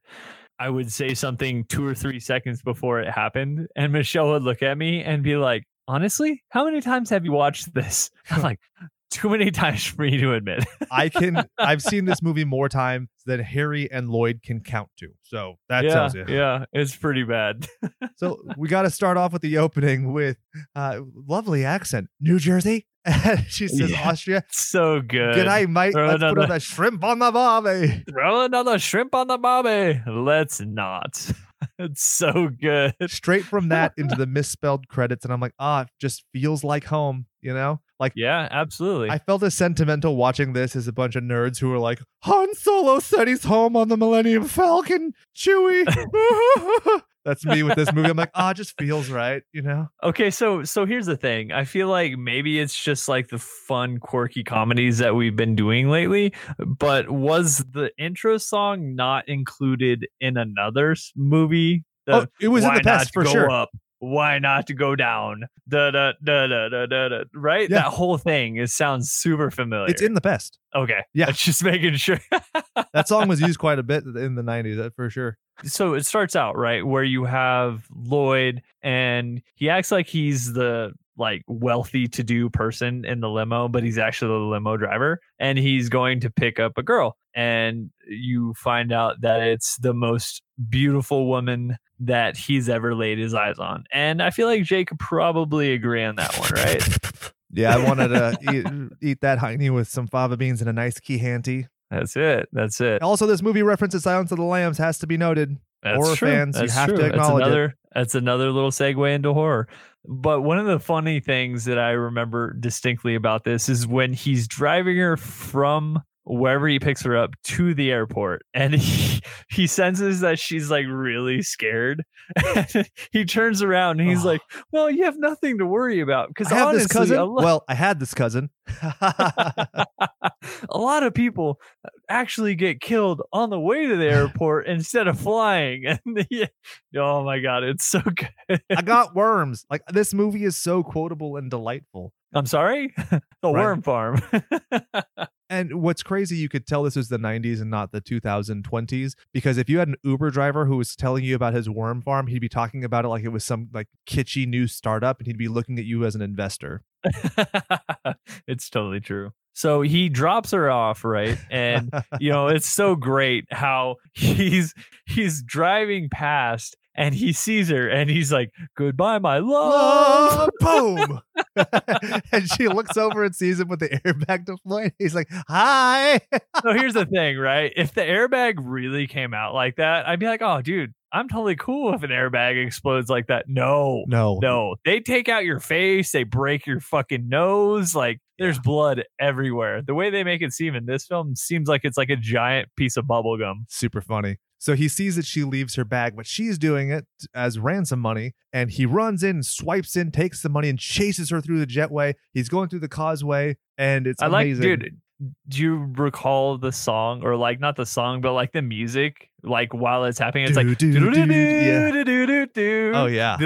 I would say something two or three seconds before it happened, and Michelle would look at me and be like, honestly, how many times have you watched this? I'm like, too many times for me to admit. I can I've seen this movie more times than Harry and Lloyd can count to. So that yeah, tells you. Yeah, it's pretty bad. So we got to start off with the opening with uh lovely accent. New Jersey. She says Yeah. Austria. so good. G'day, mate. Throw Let's put another- shrimp on the barbie. Throw another shrimp on the bobby. Let's not. it's so good. Straight from that into the misspelled credits, and I'm like, ah, it just feels like home, you know? Like Yeah, absolutely. I felt as sentimental watching this as a bunch of nerds who were like, Han Solo said he's home on the Millennium Falcon, Chewie. That's me with this movie. I'm like, ah, it just feels right, you know? Okay, so so here's the thing. I feel like maybe it's just like the fun, quirky comedies that we've been doing lately. But was the intro song not included in another movie? The, oh, it was in the past for sure. Up? Why not to go down? Da da da da da da. da. Right, Yeah. that whole thing. It sounds super familiar. It's in the past. okay. Yeah. Just making sure. That song was used quite a bit in the 90s, for sure. so it starts out right where you have Lloyd and he acts like he's the like wealthy to do person in the limo but he's actually the limo driver and he's going to pick up a girl and you find out that it's the most beautiful woman that he's ever laid his eyes on and i feel like jake could probably agree on that one right Yeah, I wanted to eat, eat that hiney with some fava beans and a nice Chianti. that's it that's it Also, this movie references Silence of the Lambs has to be noted. That's horror true. fans, you That's have to true. acknowledge it. that's another, That's another little segue into horror. But one of the funny things that I remember distinctly about this is when he's driving her from wherever he picks her up to the airport and he, he senses that she's like really scared. he turns around and he's Oh. like, Well, you have nothing to worry about. Because I have honestly, this cousin. lo- Well, I had this cousin. a lot of people uh, actually get killed on the way to the airport instead of flying. And yeah, oh my god, it's so good. I got worms. Like this movie is so quotable and delightful. I'm sorry, the Right. worm farm. And what's crazy, you could tell this was the 90s and not the 2020s because if you had an Uber driver who was telling you about his worm farm, he'd be talking about it like it was some like kitschy new startup and he'd be looking at you as an investor. it's totally true. So he drops her off, right? And you know, it's so great how he's he's driving past and he sees her and he's like, "Goodbye, my love." Boom. and she looks over and sees him with the airbag deployed. He's like, "Hi." so here's the thing, right? If the airbag really came out like that, I'd be like, "Oh, dude, I'm totally cool if an airbag explodes like that." No. No. No, they take out your face, they break your fucking nose, like there's blood everywhere. The way they make it seem in this film seems like it's like a giant piece of bubble gum. Super funny. So he sees that she leaves her bag, but she's doing it as ransom money. And he runs in, swipes in, takes the money, and chases her through the jetway. He's going through the causeway, and it's I like, amazing. dude. Do you recall the song, or like not the song, but like the music, like while it's happening? It's like Do, do, do, yeah. Oh yeah,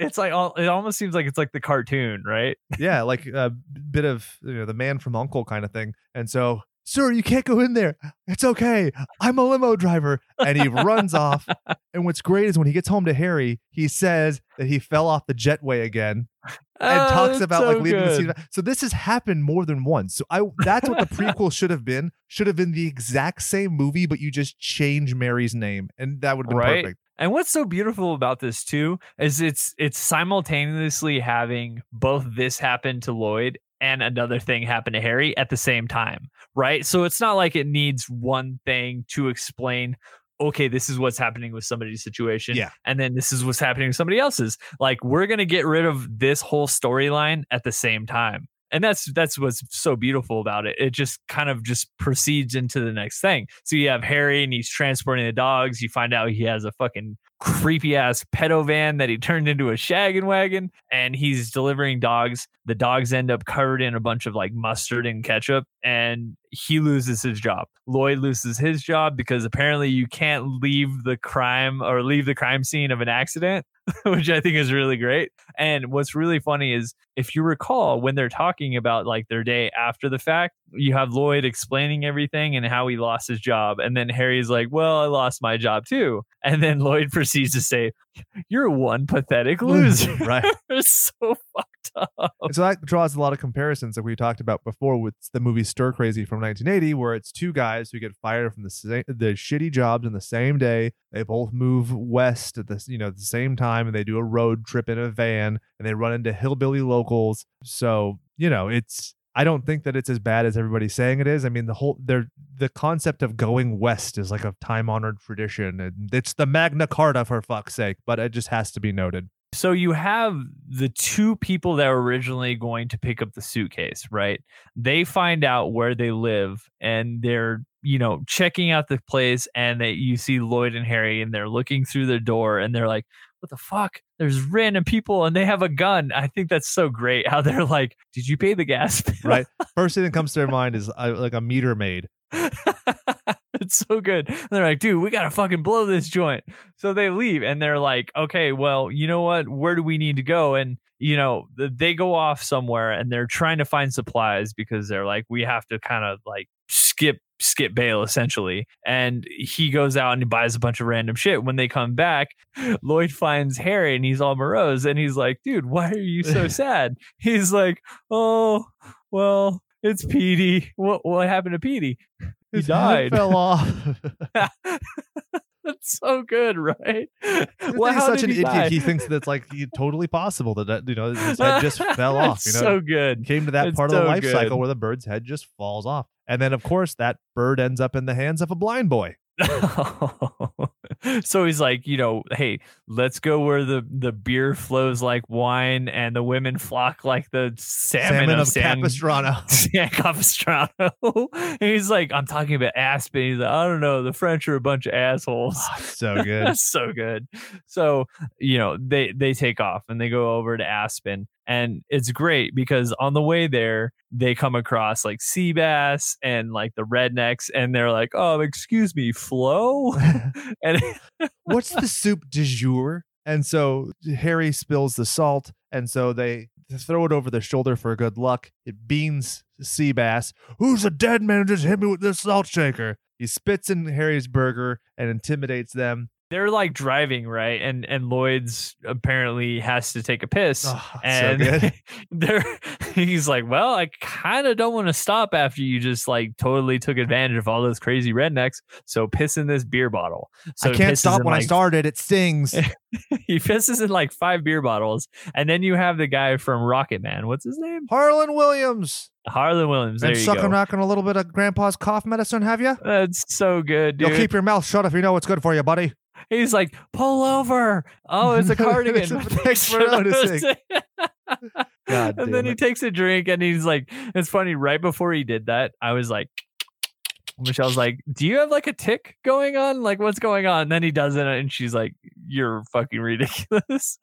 It's like all, it almost seems like it's like the cartoon, right? yeah, like a bit of you know the man from Uncle kind of thing. And so, sir, you can't go in there. It's okay. I'm a limo driver. And he runs off. And what's great is when he gets home to Harry, he says that he fell off the jetway again and Oh, talks about so like leaving the good. scene. So this has happened more than once. So I that's what the prequel should have been. Should have been the exact same movie, but you just change Mary's name, and that would have been Right. perfect. And what's so beautiful about this too is it's it's simultaneously having both this happen to Lloyd and another thing happen to Harry at the same time, right? So it's not like it needs one thing to explain okay, this is what's happening with somebody's situation Yeah. and then this is what's happening with somebody else's. Like we're going to get rid of this whole storyline at the same time. And that's that's what's so beautiful about it it just kind of just proceeds into the next thing. So you have harry and he's transporting the dogs you find out he has a fucking creepy ass pedo van that he turned into a shaggin wagon and he's delivering dogs. The dogs end up covered in a bunch of like mustard and ketchup and he loses his job. Lloyd loses his job because apparently you can't leave the crime or leave the crime scene of an accident which I think is really great. And what's really funny is if you recall when they're talking about like their day after the fact, you have Lloyd explaining everything and how he lost his job. And then Harry's like, Well, I lost my job too. And then Lloyd proceeds to say, You're one pathetic mm-hmm. loser. right. so fucked up. And so that draws a lot of comparisons that we talked about before with the movie Stir Crazy from 1980, where it's two guys who get fired from the the shitty jobs in the same day. They both move west at the you know the same time, and they do a road trip in a van, and they run into hillbilly locals. So you know it's. I don't think that it's as bad as everybody's saying it is. I mean, the whole there the concept of going west is like a time honored tradition, it's the Magna Carta for fuck's sake. But it just has to be noted. So you have the two people that were originally going to pick up the suitcase, right? They find out where they live and they're, you know, checking out the place and they you see Lloyd and Harry and they're looking through the door and they're like, what the fuck? There's random people and they have a gun. I think that's so great how they're like, did you pay the gas? Right. First thing that comes to their mind is uh, like a meter maid. it's so good. And they're like, dude, we gotta fucking blow this joint. So they leave and they're like, okay, well, you know what? Where do we need to go? And you know, they go off somewhere and they're trying to find supplies because they're like, we have to kind of like skip skip bail essentially. And he goes out and he buys a bunch of random shit. When they come back, Lloyd finds Harry and he's all morose and he's like, dude, why are you so sad? He's like, oh, well, it's Petey. What what happened to Petey? He died. fell off. That's so good, right? Well, he's how such an he idiot. die? He thinks that's like totally possible that, you know his head just fell off. You know, so good. came to that It's part of the life good. cycle where the bird's head just falls off, and then of course that bird ends up in the hands of a blind boy. so he's like, you know, hey, let's go where the the beer flows like wine and the women flock like the salmon, Salmon of, of San, Capistrano. San Capistrano. and he's like, I'm talking about Aspen. He's like, I don't know, the French are a bunch of assholes. Ah, so good. So good. So, you know, they they take off and they go over to Aspen and it's great because on the way there they come across like sea bass and like the rednecks and they're like, "Oh, excuse me, Flo?" and What's the soup du jour? And so Harry spills the salt, and so they throw it over their shoulder for good luck. It beans sea bass. Who's a dead man who just hit me with this salt shaker? He spits in Harry's burger and intimidates them. They're like driving, right? And and Lloyd's apparently has to take a piss. Oh, so and good. they're he's like, well, I kind of don't want to stop after you just like totally took advantage of all those crazy rednecks. So piss in this beer bottle. So I can't stop when I started. It stings. he pisses in like five beer bottles, and then you have the guy from Rocket Man. What's his name? Harland Williams. Harland Williams. There and go. knocking a little bit of grandpa's cough medicine, have you? That's so good, dude. You'll keep your mouth shut if you know what's good for you, buddy. He's like, pull over. Oh, it's a cardigan. Thanks for noticing. God and then damn he takes a drink and he's like, it's funny. Right before he did that, I was like, Michelle's like, do you have like a tick going on? Like, what's going on? And then he does it and she's like, you're fucking ridiculous.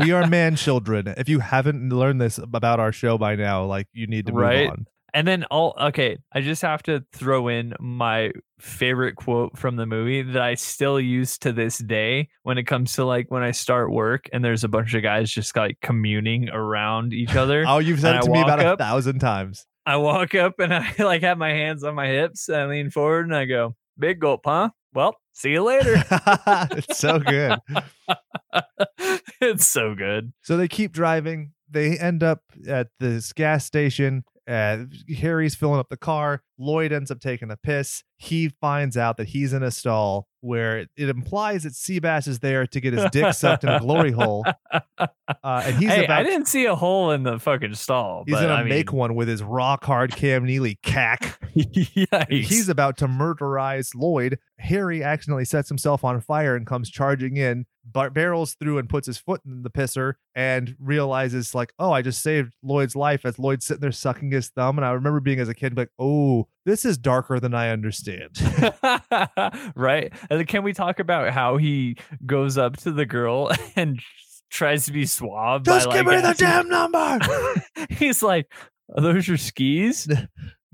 we are man children. If you haven't learned this about our show by now, like you need to move Right. on. And then all okay, I just have to throw in my favorite quote from the movie that I still use to this day when it comes to like when I start work and there's a bunch of guys just like communing around each other. Oh, you've said it to me about walk a thousand times. I walk up and I like have my hands on my hips. I lean forward and I go, "Big gulp, huh? Well, see you later." it's so good. it's so good. So they keep driving. They end up at this gas station. Uh, Harry's filling up the car. Lloyd ends up taking a piss. He finds out that he's in a stall where it, implies that Seabass is there to get his dick sucked in a glory hole. Uh, and he's hey, about I didn't see a hole in the fucking stall. he's but, gonna I make mean, one with his rock hard Cam Neely cack. He's about to murderize Lloyd. Harry accidentally sets himself on fire and comes charging in, bar- barrels through and puts his foot in the pisser and realizes like, oh, I just saved Lloyd's life as Lloyd's sitting there sucking his thumb. And I remember being as a kid like, oh, this is darker than I understand. right? And can we talk about how he goes up to the girl and tries to be suave? just give like, me the damn number. He's like, "Are those your skis?"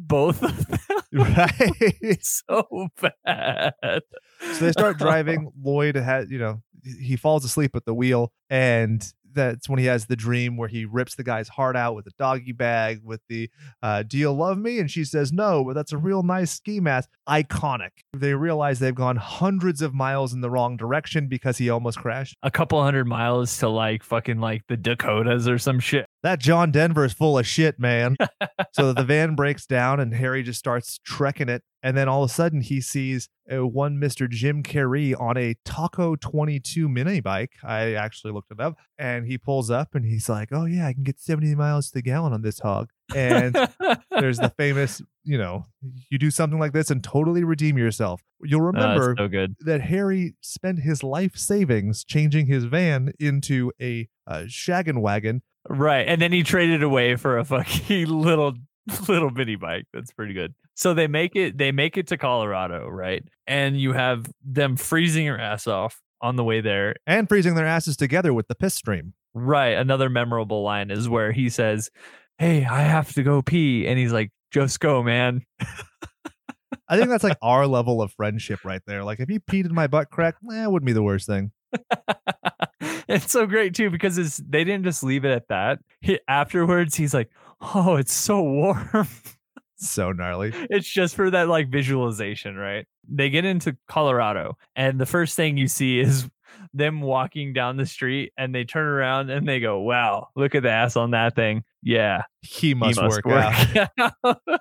Both of them. right. so bad. So they start driving. Lloyd has, you know, he falls asleep at the wheel, and that's when he has the dream where he rips the guy's heart out with a doggy bag with the uh, "Do you love me?" and she says no, but that's a real nice ski mask. Iconic. They realize they've gone hundreds of miles in the wrong direction because he almost crashed. A couple hundred miles to like fucking like the Dakotas or some shit. That John Denver is full of shit, man. so the van breaks down and Harry just starts trekking it. And then all of a sudden he sees uh, one Mr. Jim Carrey on a Taco 22 mini bike. I actually looked it up and he pulls up and he's like, Oh, yeah, I can get 70 miles to the gallon on this hog. And there's the famous, you know, you do something like this and totally redeem yourself. You'll Oh, remember so good. that Harry spent his life savings changing his van into a uh, shaggin' wagon Right. And then he traded away for a fucking little little mini bike. That's pretty good. So they make it they make it to Colorado, right? And you have them freezing your ass off on the way there. and freezing their asses together with the piss stream. Right. Another memorable line is where he says, Hey, I have to go pee. And he's like, just go, man. I think that's like our level of friendship right there. Like if you peed in my butt crack, eh, wouldn't be the worst thing. it's so great too because it's they didn't just leave it at that. He, afterwards, he's like, "Oh, it's so warm." So gnarly. it's just for that like visualization, right? They get into Colorado, and the first thing you see is them walking down the street, and they turn around and they go, "Wow, look at the ass on that thing." Yeah, He he must, work, out. out.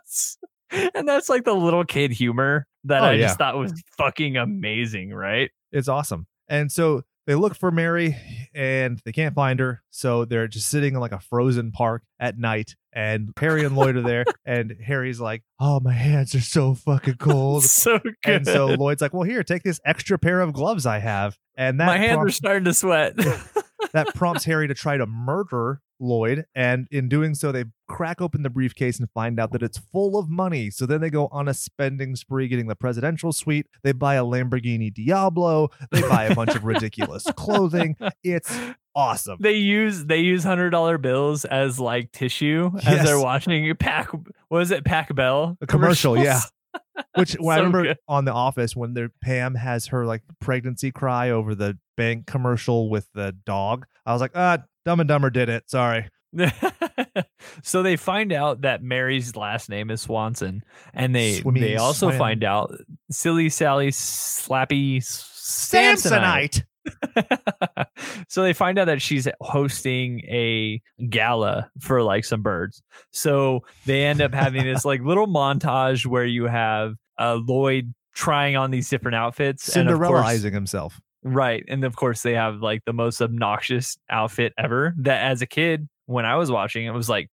and that's like the little kid humor that Oh, I yeah. just thought was fucking amazing, right? It's awesome. And so they look for Mary and they can't find her. So they're just sitting in like a frozen park at night. And Harry and Lloyd are there. And Harry's like, Oh, my hands are so fucking cold. so good. and so Lloyd's like, Well, here, take this extra pair of gloves I have. And that my hands are starting to sweat. that prompts Harry to try to murder Lloyd. And in doing so, they crack open the briefcase and find out that it's full of money. So then they go on a spending spree, getting the presidential suite. They buy a Lamborghini Diablo. They buy a bunch of ridiculous clothing. It's awesome. they use they use hundred dollar bills as like tissue as they're Yes. watching pack. What is it? Pac Bell commercial, yeah. Which when I remember good. on The Office when their Pam has her like pregnancy cry over the bank commercial with the dog, I was like, ah, Dumb and Dumber did it. Sorry. so they find out that Mary's last name is Swanson, and they Swimmy they also Swan. find out silly Sally Slappy Samsonite. Samsonite. so they find out that she's hosting a gala for like some birds. So they end up having this like little montage where you have uh, Lloyd trying on these different outfits. and of course- Cinderellaizing himself. Right. And of course, they have like the most obnoxious outfit ever. That as a kid, when I was watching, it was like,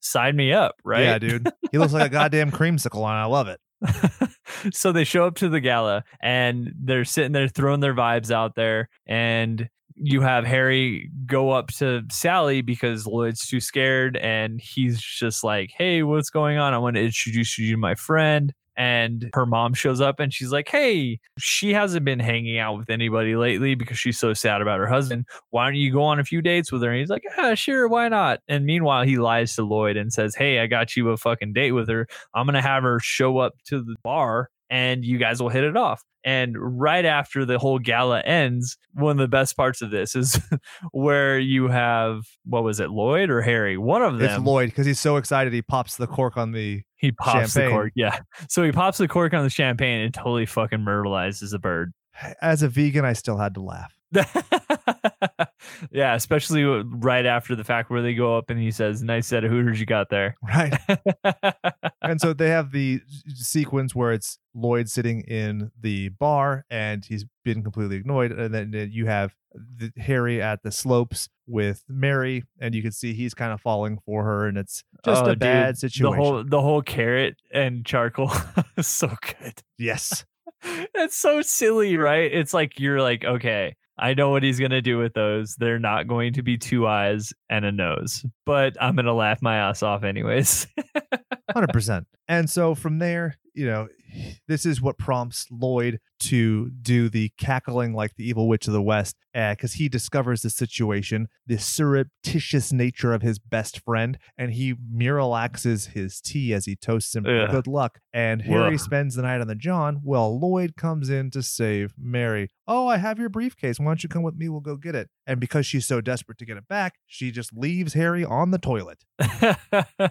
sign me up. Right. Yeah, dude. He looks like a goddamn creamsicle, and I love it. so they show up to the gala and they're sitting there throwing their vibes out there. And you have Harry go up to Sally because Lloyd's too scared. And he's just like, hey, what's going on? I want to introduce you to my friend. And her mom shows up and she's like, Hey, she hasn't been hanging out with anybody lately because she's so sad about her husband. Why don't you go on a few dates with her? And he's like, Ah, sure, why not? And meanwhile, he lies to Lloyd and says, Hey, I got you a fucking date with her. I'm gonna have her show up to the bar and you guys will hit it off. And right after the whole gala ends, one of the best parts of this is where you have what was it, Lloyd or Harry? One of them. It's. Lloyd because he's so excited he pops the cork on the. he pops champagne. the cork. Yeah. So he pops the cork on the champagne and totally fucking myrtleizes a bird. As a vegan, I still had to laugh. yeah, especially right after the fact where they go up and he says, "Nice set of hooters you got there." Right. and so they have the sequence where it's Lloyd sitting in the bar and he's been completely ignored. And then you have the, Harry at the slopes with Mary, and you can see he's kind of falling for her, and it's just Oh, a bad dude, situation. The whole the whole carrot and charcoal is so good. yes. It's so silly, right? It's like you're like, okay, I know what he's going to do with those. They're not going to be two eyes and a nose, but I'm going to laugh my ass off anyways. Hundred percent. And so from there, you know, this is what prompts Lloyd to do the cackling like the evil witch of the west uh, because he discovers the situation, the surreptitious nature of his best friend, and he miralaxes his tea as he toasts him for good luck. And Harry spends the night on the John. Well, Lloyd comes in to save Mary. Oh, I have your briefcase. Why don't you come with me? We'll go get it. And because she's so desperate to get it back, she just leaves Harry on the toilet.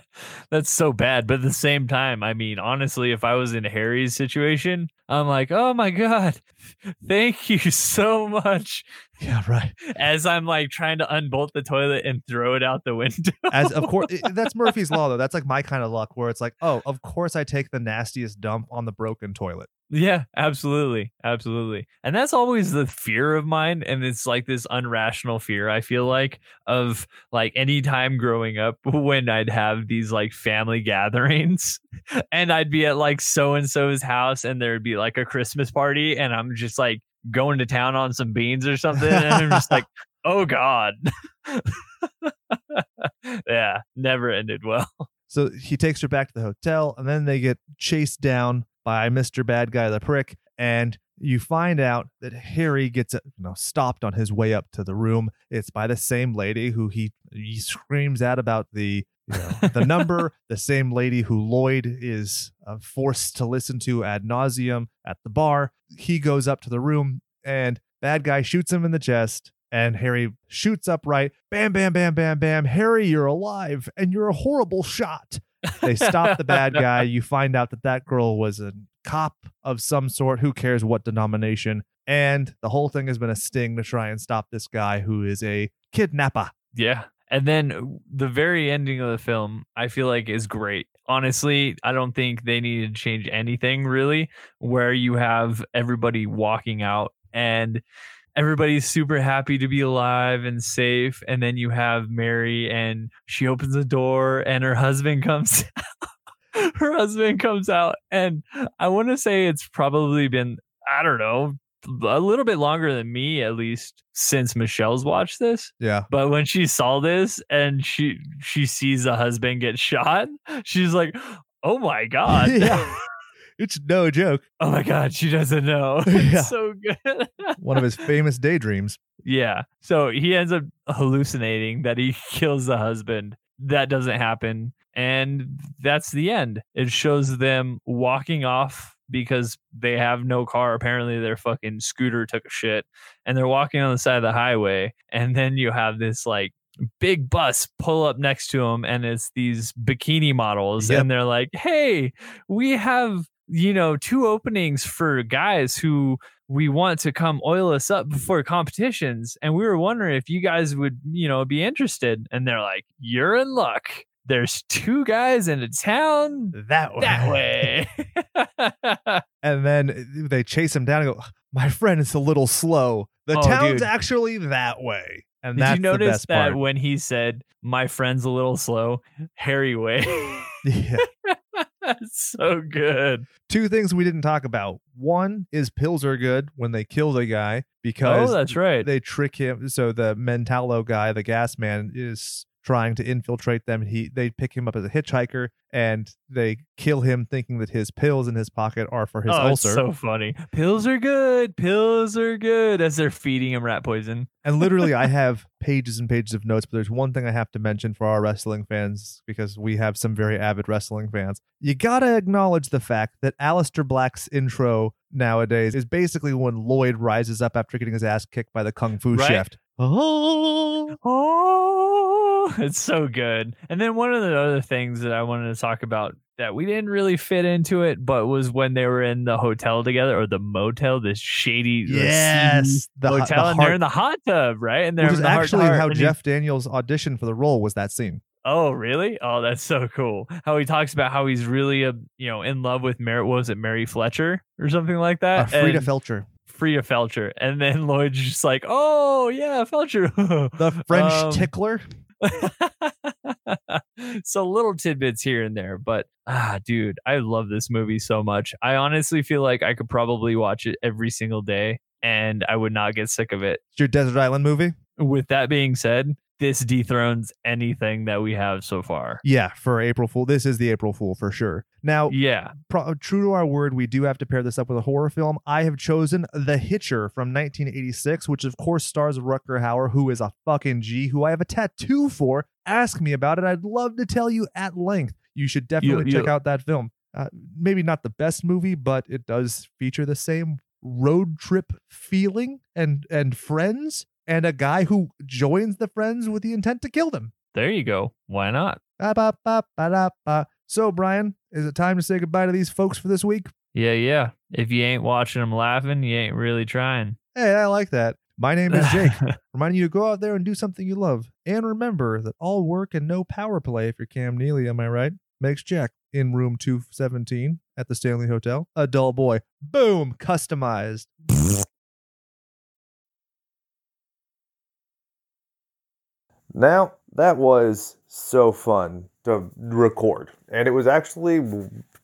That's so bad. But at the same time, I mean, honestly, if I was in Situation, I'm like, oh my God, thank you so much. Yeah, right. As I'm like trying to unbolt the toilet and throw it out the window. as of course that's murphy's law though that's like my kind of luck where it's like oh of course i take the nastiest dump on the broken toilet Yeah, absolutely. Absolutely. And that's always the fear of mine. And it's like this unrational fear, I feel like, of like any time growing up when I'd have these like family gatherings and I'd be at like so and so's house and there'd be like a Christmas party and I'm just like going to town on some beans or something. And I'm just like, oh God. yeah, never ended well. so he takes her back to the hotel and then they get chased down by mr bad guy the prick and you find out that harry gets uh, you know, stopped on his way up to the room it's by the same lady who he he screams at about the you know, the number the same lady who lloyd is uh, forced to listen to ad nauseum at the bar. He goes up to the room and bad guy shoots him in the chest and harry shoots upright. Bam bam bam bam bam. Harry you're alive and you're a horrible shot. They stop the bad guy. You find out that that girl was a cop of some sort. Who cares what denomination? And the whole thing has been a sting to try and stop this guy who is a kidnapper. Yeah. And then the very ending of the film, I feel like is great. Honestly, I don't think they needed to change anything really, where you have everybody walking out and everybody's super happy to be alive and safe. And then you have Mary and she opens the door and her husband comes her husband comes out. And I want to say it's probably been, I don't know, a little bit longer than me at least since Michelle's watched this. yeah But when she saw this and she she sees a husband get shot, she's like, "Oh my god! Yeah. it's no joke oh my god!" She doesn't know. Yeah. It's so good. one of his famous daydreams yeah. So he ends up hallucinating that he kills the husband. That doesn't happen, and that's the end. It shows them walking off because they have no car. Apparently, their fucking scooter took a shit, and they're walking on the side of the highway. And then you have this like big bus pull up next to them, and it's these bikini models, Yep. and they're like, "Hey, we have." You know, two openings for guys who we want to come oil us up before competitions and we were wondering if you guys would you know be interested and they're like you're in luck there's two guys in a town that way that way and then they chase him down and go my friend is a little slow the Oh, town's dude. actually that way and did that's you notice the best that part when he said my friend's a little slow harry way yeah. that's so good two things we didn't talk about. One is pills are good when they kill the guy oh, because oh that's right they trick him. So the Mentalo guy, the gas man, is trying to infiltrate them. He they pick him up as a hitchhiker and they kill him, thinking that his pills in his pocket are for his oh, ulcer. so funny. Pills are good. Pills are good. As they're feeding him rat poison. and literally, I have pages and pages of notes, but there's one thing I have to mention for our wrestling fans because we have some very avid wrestling fans. You gotta acknowledge the fact that Aleister Black's intro nowadays is basically when Lloyd rises up after getting his ass kicked by the Kung Fu Right. chef. Oh, Oh, it's so good. And then one of the other things that I wanted to talk about that we didn't really fit into it, but was when they were in the hotel together or the motel, this shady yes, the, hotel, the and they're in the hot tub, right? And they're which the heart actually heart, how and he- Jeff Daniels auditioned for the role. Was that scene? Oh, really? Oh, that's so cool. How he talks about how he's really a you know in love with Mary. Was it Mary Fletcher or something like Uh, that? Frida And- Felcher, Frida Felcher, and then Lloyd's just like, oh yeah, Felcher. the French Um, tickler. so little tidbits here and there, but ah, dude, I love this movie so much. I honestly feel like I could probably watch it every single day and I would not get sick of it. It's your Desert Island movie? With that being said, this dethrones anything that we have so far. Yeah, for April Fool. This is the April Fool for sure. Now, Yeah. pro- true to our word, we do have to pair this up with a horror film. I have chosen The Hitcher from 1986, which of course stars Rutger Hauer, who is a fucking G, who I have a tattoo for. Ask me about it. I'd love to tell you at length. You should definitely you- check out that film. Uh, maybe not the best movie, but it does feature the same road trip feeling and and friends and a guy who joins the friends with the intent to kill them. There you go. Why not? Ba, ba, ba, ba, da, ba. So, Brian, is it time to say goodbye to these folks for this week? Yeah, yeah. If you ain't watching them laughing, you ain't really trying. Hey, I like that. My name is Jake, reminding you to go out there and do something you love. And remember that all work and no power play, if you're Cam Neely, am I right? Makes Jack in room 217 at the Stanley Hotel. A dull boy. Boom, customized. Now, that was so fun to record, and it was actually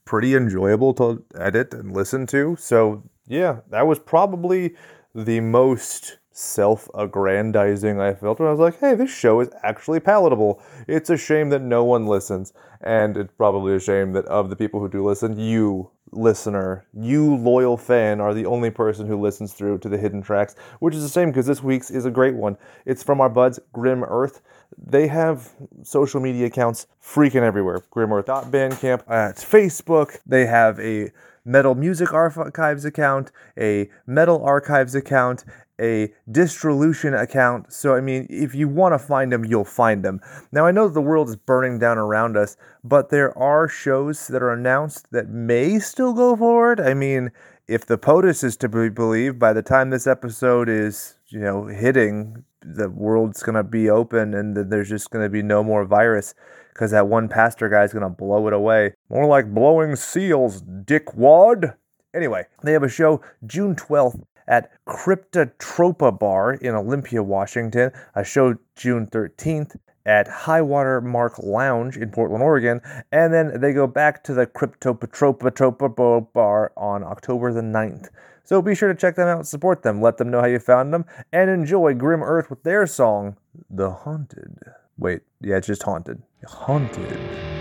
pretty enjoyable to edit and listen to. So, yeah, that was probably the most self aggrandizing I felt when I was like, hey, this show is actually palatable. It's a shame that no one listens, and it's probably a shame that of the people who do listen, you, listener, you loyal fan, are the only person who listens through to the hidden tracks, which is a shame because this week's is a great one. It's from our buds, Grim Earth. They have social media accounts freaking everywhere. Grim Earth Bandcamp, uh, Grimearth.bandcamp at Facebook. They have a Metal Music Archives account, a Metal Archives account, a Distrolution account. So, I mean, if you want to find them, you'll find them. Now, I know the world is burning down around us, but there are shows that are announced that may still go forward. I mean, if the POTUS is to be believed, by the time this episode is, you know, hitting, the world's going to be open and then there's just going to be no more virus because that one pastor guy's going to blow it away. More like blowing seals, dickwad. Anyway, they have a show June 12th at Cryptatropa Bar in Olympia, Washington. A show June 13th at Highwater Mark Lounge in Portland, Oregon. And then they go back to the Cryptatropa Bar on October the 9th. So be sure to check them out, support them, let them know how you found them, and enjoy Grim Earth with their song, The Haunted. Wait, yeah, it's just Haunted. Haunted.